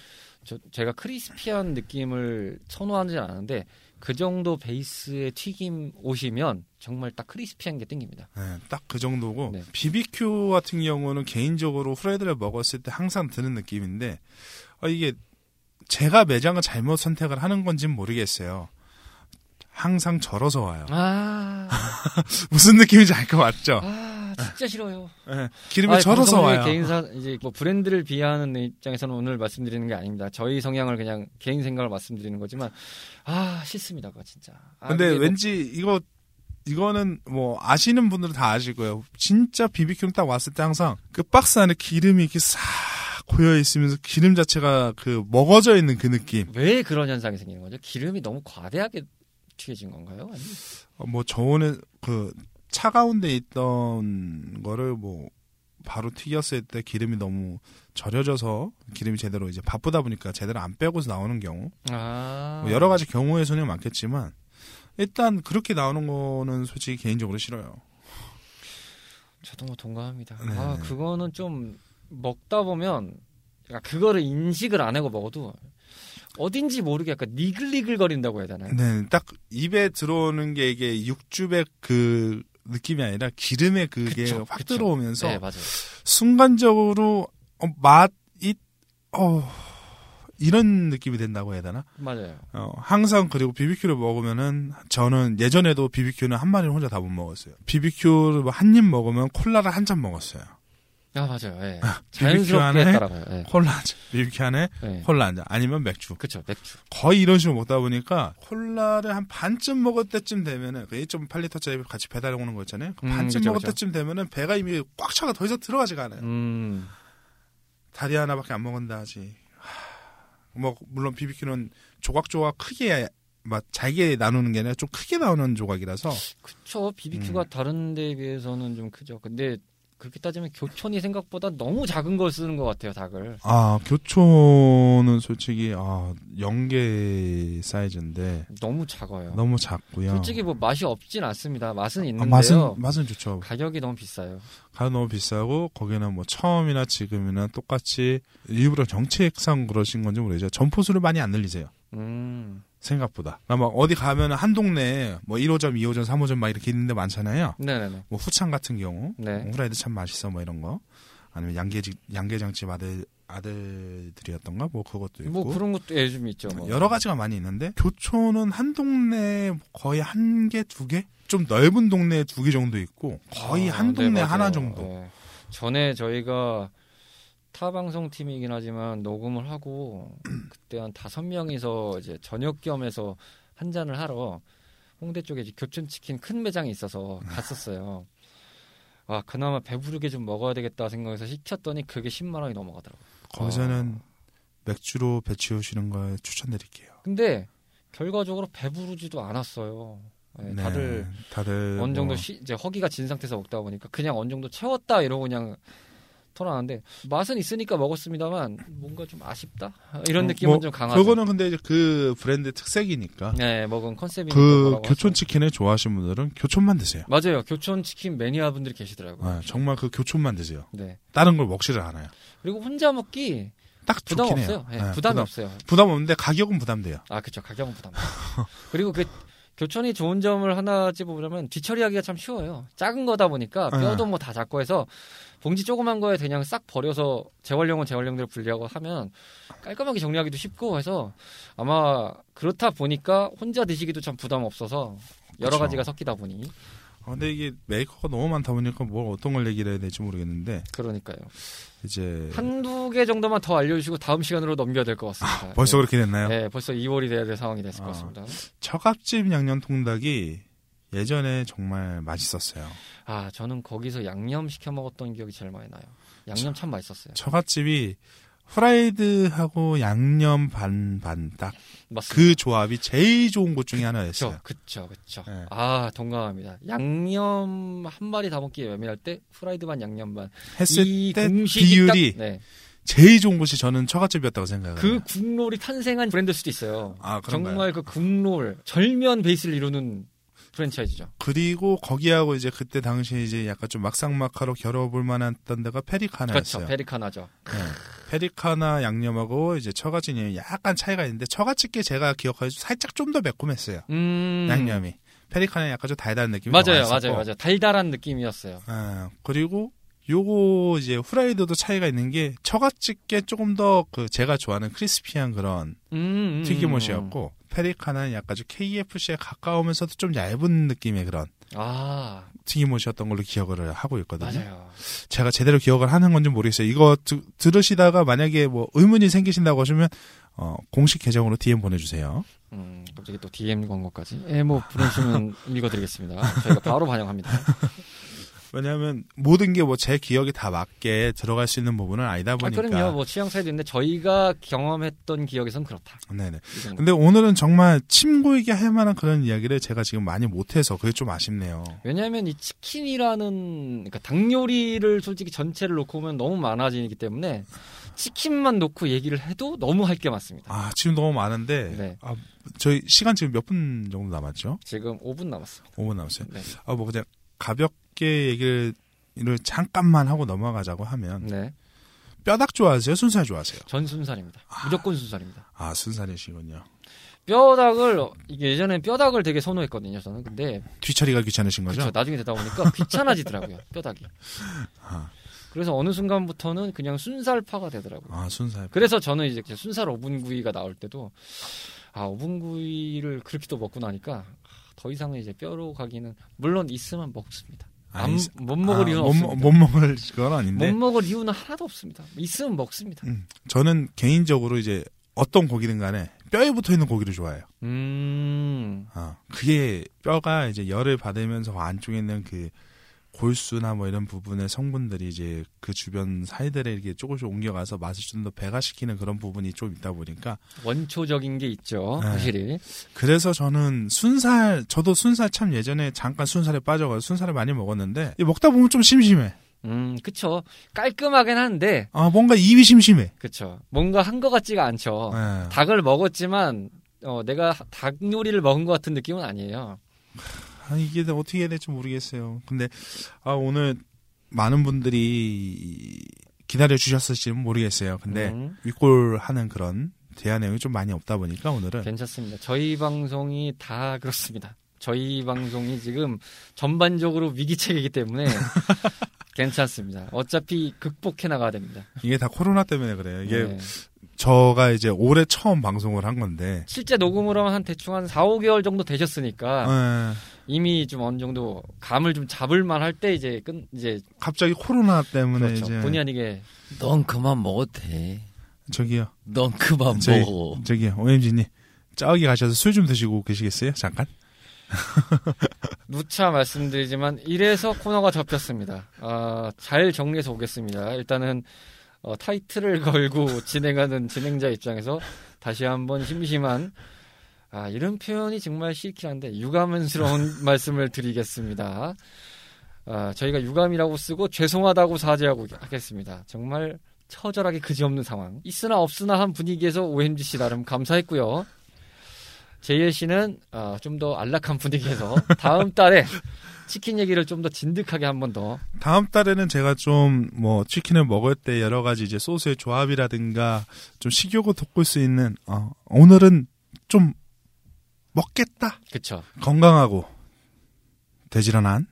[SPEAKER 1] 저, 제가 크리스피한 느낌을 선호하지 않는데 그 정도 베이스의 튀김 오시면 정말 딱 크리스피한 게 땡깁니다.
[SPEAKER 2] 네, 딱 그 정도고
[SPEAKER 1] 네.
[SPEAKER 2] BBQ 같은 경우는 개인적으로 후라이드를 먹었을 때 항상 드는 느낌인데 어, 이게 제가 매장을 잘못 선택을 하는 건지는 모르겠어요. 항상 절어서 와요.
[SPEAKER 1] 아,
[SPEAKER 2] 무슨 느낌인지 알 것 같죠?
[SPEAKER 1] 아, 진짜 싫어요.
[SPEAKER 2] 예, 기름이
[SPEAKER 1] 아이,
[SPEAKER 2] 절어서 와요.
[SPEAKER 1] 개인사 이제 뭐 브랜드를 비하하는 입장에서는 오늘 말씀드리는 게 아닙니다. 저희 성향을 그냥 개인 생각을 말씀드리는 거지만 아 싫습니다, 그거 진짜. 아,
[SPEAKER 2] 근데
[SPEAKER 1] 뭐-
[SPEAKER 2] 왠지 이거 이거는 뭐 아시는 분들은 다 아실 거예요. 진짜 BBQ는 딱 왔을 때 항상 그 박스 안에 기름이 이렇게 싹 고여 있으면서 기름 자체가 그 먹어져 있는 그 느낌.
[SPEAKER 1] 왜 그런 현상이 생기는 거죠? 기름이 너무 과대하게 튀겨진 건가요? 아니면
[SPEAKER 2] 어, 뭐 저온에 그 차가운데 있던 거를 뭐 바로 튀겼을 때 기름이 너무 절여져서 기름이 제대로 이제 바쁘다 보니까 제대로 안 빼고서 나오는 경우
[SPEAKER 1] 아
[SPEAKER 2] 뭐 여러 가지 경우의 수는 많겠지만 일단 그렇게 나오는 거는 솔직히 개인적으로 싫어요.
[SPEAKER 1] 저도 뭐 동감합니다.
[SPEAKER 2] 네.
[SPEAKER 1] 아 그거는 좀 먹다 보면 그러니까 그거를 인식을 안 하고 먹어도 어딘지 모르게 약간 니글니글 거린다고 해야 되나요?
[SPEAKER 2] 네, 딱 입에 들어오는 게 이게 육즙의 그 느낌이 아니라 기름의 그게
[SPEAKER 1] 그쵸,
[SPEAKER 2] 확
[SPEAKER 1] 그쵸.
[SPEAKER 2] 들어오면서
[SPEAKER 1] 네 맞아요.
[SPEAKER 2] 순간적으로 어, 맛이 어 이런 느낌이 된다고 해야 되나?
[SPEAKER 1] 맞아요.
[SPEAKER 2] 어, 항상 그리고 비비큐를 먹으면은 저는 예전에도 비비큐는 한 마리를 혼자 다 못 먹었어요. 비비큐를 뭐한입 먹으면 콜라를 한 잔 먹었어요.
[SPEAKER 1] 아 맞아요. 예.
[SPEAKER 2] 비비큐 안에
[SPEAKER 1] 자연스럽게 따라가요. 예.
[SPEAKER 2] 콜라 한 잔, 비비큐 안에
[SPEAKER 1] 예.
[SPEAKER 2] 콜라 한 잔, 아니면 맥주.
[SPEAKER 1] 그쵸 맥주.
[SPEAKER 2] 거의 이런 식으로 먹다 보니까 콜라를 한 반쯤 먹을 때쯤 되면은 그 1.8리터짜리 같이 배달 오는 거 있잖아요. 그
[SPEAKER 1] 음,
[SPEAKER 2] 반쯤
[SPEAKER 1] 그쵸,
[SPEAKER 2] 먹을
[SPEAKER 1] 그쵸.
[SPEAKER 2] 때쯤 되면은 배가 이미 꽉 차가 더 이상 들어가지가 않아요.
[SPEAKER 1] 음
[SPEAKER 2] 다리 하나밖에 안 먹은다 하지. 하, 뭐 물론 비비큐는 조각조각 크게 막 잘게 나누는 게 아니라 좀 크게 나오는 조각이라서
[SPEAKER 1] 그쵸 비비큐가
[SPEAKER 2] 음.
[SPEAKER 1] 다른 데에 비해서는 좀 크죠. 근데 그렇게 따지면 교촌이 생각보다 너무 작은 걸 쓰는 것 같아요 닭을.
[SPEAKER 2] 아 교촌은 솔직히 아 연계 사이즈인데
[SPEAKER 1] 너무 작아요.
[SPEAKER 2] 너무 작고요.
[SPEAKER 1] 솔직히 뭐 맛이 없진 않습니다. 맛은
[SPEAKER 2] 아,
[SPEAKER 1] 있는데요.
[SPEAKER 2] 맛은 맛은 좋죠.
[SPEAKER 1] 가격이 너무 비싸요.
[SPEAKER 2] 가격 너무 비싸고 거기는 뭐 처음이나 지금이나 똑같이 일부러 정책상 그러신 건지 모르겠죠. 점포수를 많이 안 늘리세요.
[SPEAKER 1] 음,
[SPEAKER 2] 생각보다. 막 어디 가면 한 동네에 뭐 1호점, 2호점, 3호점 막 이렇게 있는데 많잖아요.
[SPEAKER 1] 네네네.
[SPEAKER 2] 뭐 후창 같은 경우
[SPEAKER 1] 네.
[SPEAKER 2] 뭐 후라이드 참 맛있어 뭐 이런 거 아니면 양계 양계장집 아들 아들들이었던가 뭐 그것도 있고
[SPEAKER 1] 뭐 그런 것도 요즘 있죠. 뭐.
[SPEAKER 2] 여러 가지가 많이 있는데 교촌은 한 동네 거의 한 개 두 개 좀 넓은 동네에 두개 정도 있고 거의
[SPEAKER 1] 아,
[SPEAKER 2] 한
[SPEAKER 1] 네,
[SPEAKER 2] 동네
[SPEAKER 1] 맞아요.
[SPEAKER 2] 하나 정도
[SPEAKER 1] 네. 전에 저희가 타 방송 팀이긴 하지만 녹음을 하고 그때 한 다섯 명이서 이제 저녁 겸해서 한 잔을 하러 홍대 쪽에 이제 교촌 치킨 큰 매장이 있어서 갔었어요. 아 그나마 배부르게 좀 먹어야 되겠다 생각해서 시켰더니 그게 10만 원이 넘어가더라고요.
[SPEAKER 2] 거기서는 맥주로 배 치우시는 걸 추천드릴게요.
[SPEAKER 1] 근데 결과적으로 배부르지도 않았어요. 네,
[SPEAKER 2] 네,
[SPEAKER 1] 다들
[SPEAKER 2] 다들
[SPEAKER 1] 어느 정도
[SPEAKER 2] 뭐
[SPEAKER 1] 시- 이제 허기가 진 상태에서 먹다 보니까 그냥 어느 정도 채웠다 이러고 그냥 털어놨는데 맛은 있으니까 먹었습니다만 뭔가 좀 아쉽다 이런
[SPEAKER 2] 어,
[SPEAKER 1] 느낌은
[SPEAKER 2] 뭐,
[SPEAKER 1] 좀 강하죠.
[SPEAKER 2] 그거는 근데 이제 그 브랜드 특색이니까
[SPEAKER 1] 네 먹은 컨셉이니까
[SPEAKER 2] 그 교촌. 치킨을 좋아하시는 분들은 교촌만 드세요.
[SPEAKER 1] 맞아요 교촌 치킨 매니아 분들이 계시더라고요.
[SPEAKER 2] 아, 정말 그 교촌만 드세요.
[SPEAKER 1] 네
[SPEAKER 2] 다른 걸 먹지를 않아요.
[SPEAKER 1] 그리고 혼자 먹기
[SPEAKER 2] 딱
[SPEAKER 1] 부담 없어요. 네,
[SPEAKER 2] 네,
[SPEAKER 1] 부담이
[SPEAKER 2] 부담,
[SPEAKER 1] 없어요.
[SPEAKER 2] 부담 없는데 가격은 부담돼요.
[SPEAKER 1] 아 그쵸 가격은 부담. 그리고 그 교촌이 좋은 점을 하나 찝어보자면 뒤처리하기가 참 쉬워요. 작은 거다 보니까
[SPEAKER 2] 네.
[SPEAKER 1] 뼈도 뭐 다 작고 해서 봉지 조그만 거에 그냥 싹 버려서 재활용은 재활용대로 분리하고 하면 깔끔하게 정리하기도 쉽고 해서 아마 그렇다 보니까 혼자 드시기도 참 부담 없어서 여러
[SPEAKER 2] 그쵸.
[SPEAKER 1] 가지가 섞이다 보니
[SPEAKER 2] 아, 근데 이게 메이커가 너무 많다 보니까 뭘 어떤 걸 얘기를 해야 될지 모르겠는데
[SPEAKER 1] 그러니까요.
[SPEAKER 2] 이제
[SPEAKER 1] 한두 개 정도만 더 알려주시고 다음 시간으로 넘겨야 될 것 같습니다.
[SPEAKER 2] 아, 벌써
[SPEAKER 1] 네.
[SPEAKER 2] 그렇게 됐나요?
[SPEAKER 1] 네, 벌써 2월이 돼야 될 상황이 됐을 것
[SPEAKER 2] 아.
[SPEAKER 1] 같습니다.
[SPEAKER 2] 처갓집 양념 통닭이 예전에 정말 맛있었어요.
[SPEAKER 1] 아, 저는 거기서 양념 시켜 먹었던 기억이 제일 많이 나요. 양념 참 맛있었어요.
[SPEAKER 2] 처갓집이 프라이드하고 양념 반 반 딱 그. 조합이 제일 좋은 곳 중에 하나였어요.
[SPEAKER 1] 그쵸, 그쵸, 그쵸.
[SPEAKER 2] 네.
[SPEAKER 1] 아, 동감합니다. 양념 한 마리 다 먹기 애매할 때 프라이드 반 양념 반.
[SPEAKER 2] 했을 이때 비율이
[SPEAKER 1] 딱, 네.
[SPEAKER 2] 제일 좋은 곳이 저는 처갓집이었다고 생각해요.
[SPEAKER 1] 그 국룰이 탄생한 브랜드일 수도 있어요.
[SPEAKER 2] 아, 그런가요?
[SPEAKER 1] 정말 그 국룰, 절면 베이스를 이루는 프랜차이즈죠.
[SPEAKER 2] 그리고 거기하고 이제 그때 당시에 이제 약간 좀 막상막하로 겨뤄볼 만했던 데가 페리카나였어요.
[SPEAKER 1] 그렇죠. 페리카나죠.
[SPEAKER 2] 네. 페리카나 양념하고 이제 처갓집이 약간 차이가 있는데 처갓집게 제가 기억하기로 살짝 좀 더 매콤했어요.
[SPEAKER 1] 음.
[SPEAKER 2] 양념이. 페리카나 약간 좀 달달한 느낌이
[SPEAKER 1] 맞아요,
[SPEAKER 2] 더
[SPEAKER 1] 맞아요. 맞아요. 달달한 느낌이었어요.
[SPEAKER 2] 아, 그리고 요거 이제 후라이드도 차이가 있는 게 처갓집게 조금 더 그 제가 좋아하는 크리스피한 그런
[SPEAKER 1] 음, 음,
[SPEAKER 2] 튀김옷이었고 페리카나는 약간 좀 KFC에 가까우면서도 좀 얇은 느낌의 그런
[SPEAKER 1] 아,
[SPEAKER 2] 튀김옷이었던 걸로 기억을 하고 있거든요.
[SPEAKER 1] 맞아요.
[SPEAKER 2] 제가 제대로 기억을 하는 건지 모르겠어요. 이거 드- 들으시다가 만약에 뭐 의문이 생기신다고 하시면 어, 공식 계정으로 DM 보내주세요.
[SPEAKER 1] 음, 갑자기 또 DM 광고까지. 예, 뭐, 보내주시면 읽어드리겠습니다. 저희가 바로 반영합니다.
[SPEAKER 2] 왜냐하면 모든 게 뭐 제 기억에 다 맞게 들어갈 수 있는 부분은 아니다
[SPEAKER 1] 아,
[SPEAKER 2] 보니까.
[SPEAKER 1] 그럼요. 뭐 취향 차이도 있는데 저희가 경험했던 기억에선 그렇다.
[SPEAKER 2] 네네. 근데 오늘은 정말 침고이게 할 만한 그런 이야기를 제가 지금 많이 못해서 그게 좀 아쉽네요.
[SPEAKER 1] 왜냐하면 이 치킨이라는 그러니까 닭 요리를 솔직히 전체를 놓고 보면 너무 많아지기 때문에 치킨만 놓고 얘기를 해도 너무 할 게 많습니다.
[SPEAKER 2] 아 지금 너무 많은데
[SPEAKER 1] 네.
[SPEAKER 2] 아, 저희 시간 지금 몇 분 정도 남았죠?
[SPEAKER 1] 지금 5분 남았습니다.
[SPEAKER 2] 5분 남았어요.
[SPEAKER 1] 네.
[SPEAKER 2] 아뭐 그냥 가볍게 얘기를 를 잠깐만 하고 넘어가자고 하면
[SPEAKER 1] 네.
[SPEAKER 2] 뼈닭 좋아하세요? 순살 좋아하세요?
[SPEAKER 1] 전 순살입니다. 무조건 순살입니다.
[SPEAKER 2] 아 순살이시군요.
[SPEAKER 1] 뼈닭을 이게 예전에 뼈닭을 되게 선호했거든요. 저는 근데
[SPEAKER 2] 뒤처리가 귀찮으신 거죠?
[SPEAKER 1] 그렇죠. 나중에 되다 보니까 귀찮아지더라고요. 뼈닭이.
[SPEAKER 2] 아,
[SPEAKER 1] 그래서 어느 순간부터는 그냥 순살파가 되더라고요.
[SPEAKER 2] 아 순살.
[SPEAKER 1] 그래서 저는 이제 순살 오븐구이가 나올 때도 아 오븐구이를 그렇게 또 먹고 나니까 더 이상은 이제 뼈로 가기는 물론 있으면 먹습니다. 안,
[SPEAKER 2] 아니,
[SPEAKER 1] 못 먹을
[SPEAKER 2] 아,
[SPEAKER 1] 이유는
[SPEAKER 2] 못,
[SPEAKER 1] 없습니다.
[SPEAKER 2] 먹- 못 먹을 건 아닌데.
[SPEAKER 1] 못 먹을 이유는 하나도 없습니다. 있으면 먹습니다.
[SPEAKER 2] 음, 저는 개인적으로 이제 어떤 고기든 간에 뼈에 붙어 있는 고기를 좋아해요.
[SPEAKER 1] 음,
[SPEAKER 2] 아, 그게 뼈가 이제 열을 받으면서 안쪽에 있는 그 골수나 뭐 이런 부분의 성분들이 이제 그 주변 사이들에 이렇게 조금씩 옮겨가서 맛을 좀 더 배가시키는 그런 부분이 좀 있다 보니까
[SPEAKER 1] 원초적인 게 있죠.
[SPEAKER 2] 네.
[SPEAKER 1] 확실히.
[SPEAKER 2] 그래서 저는 순살 저도 순살 참 예전에 잠깐 순살에 빠져가지고 순살을 많이 먹었는데 이 먹다 보면 좀 심심해.
[SPEAKER 1] 음, 그쵸. 깔끔하긴 한데,
[SPEAKER 2] 아 뭔가 입이 심심해.
[SPEAKER 1] 그쵸. 뭔가 한 것 같지가 않죠.
[SPEAKER 2] 예.
[SPEAKER 1] 닭을 먹었지만, 어, 내가 닭 요리를 먹은 것 같은 느낌은 아니에요.
[SPEAKER 2] 아, 이게 어떻게 해야 될지 모르겠어요. 근데 아, 오늘 많은 분들이 기다려 주셨을지는 모르겠어요. 근데
[SPEAKER 1] 음,
[SPEAKER 2] 윗골하는 그런 대화 내용이 좀 많이 없다 보니까 오늘은
[SPEAKER 1] 괜찮습니다. 저희 방송이 다 그렇습니다. 저희 방송이 지금 전반적으로 위기책이기 때문에 괜찮습니다. 어차피 극복해 나가야 됩니다.
[SPEAKER 2] 이게 다 코로나 때문에 그래요. 이게
[SPEAKER 1] 네.
[SPEAKER 2] 저가 이제 올해 처음 방송을 한 건데
[SPEAKER 1] 실제 하면 한 대충 한 4, 5개월 정도 되셨으니까
[SPEAKER 2] 예,
[SPEAKER 1] 이미 좀 어느 정도 감을 좀 잡을 만 할 때 이제 끝 이제
[SPEAKER 2] 갑자기 코로나 때문에
[SPEAKER 1] 그렇죠.
[SPEAKER 2] 이제
[SPEAKER 1] 본의 아니게
[SPEAKER 3] 넌 그만 먹어도 돼.
[SPEAKER 2] 저기요
[SPEAKER 3] 넌 그만
[SPEAKER 2] 저기,
[SPEAKER 3] 먹어.
[SPEAKER 2] 저기요 오엠지님 저기 가셔서 술 좀 드시고 계시겠어요? 잠깐.
[SPEAKER 1] 누차 말씀드리지만 이래서 코너가 접혔습니다. 아, 잘 정리해서 오겠습니다. 일단은 어, 타이틀을 걸고 진행하는 진행자 입장에서 다시 한번 심심한 아, 이런 표현이 정말 싫긴 한데 유감스러운 말씀을 드리겠습니다. 아, 저희가 유감이라고 쓰고 죄송하다고 사죄하고 하겠습니다. 정말 처절하게 그지없는 상황. 있으나 없으나 한 분위기에서 OMGC 나름 감사했고요. 제이엘 씨는 어, 좀더 안락한 분위기에서 다음 달에 치킨 얘기를 좀 더 진득하게 한 번 더.
[SPEAKER 2] 다음 달에는 제가 좀 뭐 치킨을 먹을 때 여러 가지 이제 소스의 조합이라든가 좀 식욕을 돋굴 수 있는 어, 오늘은 좀 먹겠다
[SPEAKER 1] 그쵸.
[SPEAKER 2] 건강하고 돼지런한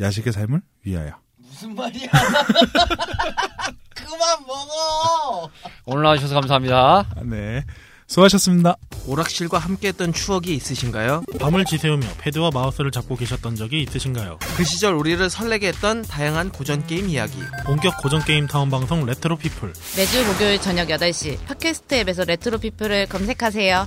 [SPEAKER 2] 야식의 삶을 위하여
[SPEAKER 3] 무슨 말이야? 그만 먹어.
[SPEAKER 1] 오늘 나와주셔서 감사합니다.
[SPEAKER 2] 아, 네 수고하셨습니다.
[SPEAKER 4] 오락실과 함께했던 추억이 있으신가요?
[SPEAKER 5] 밤을 지새우며 패드와 마우스를 잡고 계셨던 적이 있으신가요?
[SPEAKER 4] 그 시절 우리를 설레게 했던 다양한 고전 게임 이야기.
[SPEAKER 5] 본격 고전 게임 타운 방송 레트로 피플
[SPEAKER 6] 매주 목요일 저녁 8시 팟캐스트 앱에서 레트로 피플을 검색하세요.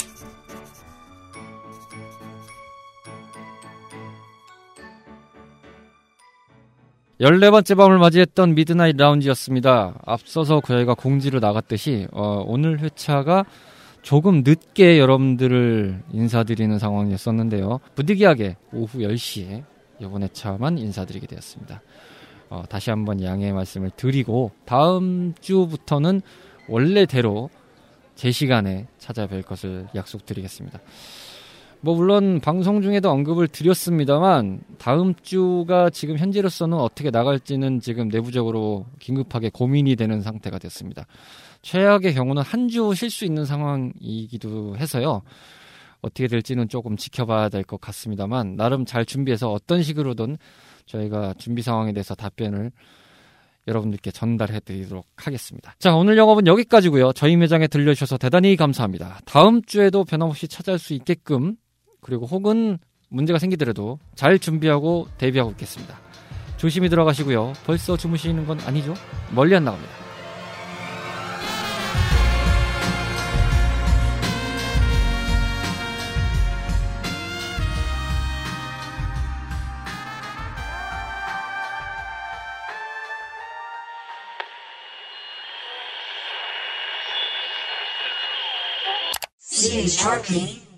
[SPEAKER 1] 14번째 밤을 맞이했던 미드나잇 라운지였습니다. 앞서서 저희가 공지를 나갔듯이 어, 오늘 회차가 조금 늦게 여러분들을 인사드리는 상황이었었는데요. 부득이하게 오후 10시에 이번 회차만 인사드리게 되었습니다. 어, 다시 한번 양해의 말씀을 드리고 다음 주부터는 원래대로 제 시간에 찾아뵐 것을 약속드리겠습니다. 뭐 물론 방송 중에도 언급을 드렸습니다만 다음 주가 지금 현재로서는 어떻게 나갈지는 지금 내부적으로 긴급하게 고민이 되는 상태가 됐습니다. 최악의 경우는 한 주 쉴 수 있는 상황이기도 해서요. 어떻게 될지는 조금 지켜봐야 될 것 같습니다만 나름 잘 준비해서 어떤 식으로든 저희가 준비 상황에 대해서 답변을 여러분들께 전달해 드리도록 하겠습니다. 자, 오늘 영업은 여기까지고요. 저희 매장에 들려주셔서 대단히 감사합니다. 다음 주에도 변함없이 찾아올 수 있게끔 그리고 혹은 문제가 생기더라도 잘 준비하고 대비하고 있겠습니다. 조심히 들어가시고요. 벌써 주무시는 건 아니죠? 멀리 안 나갑니다.
[SPEAKER 7] CHRP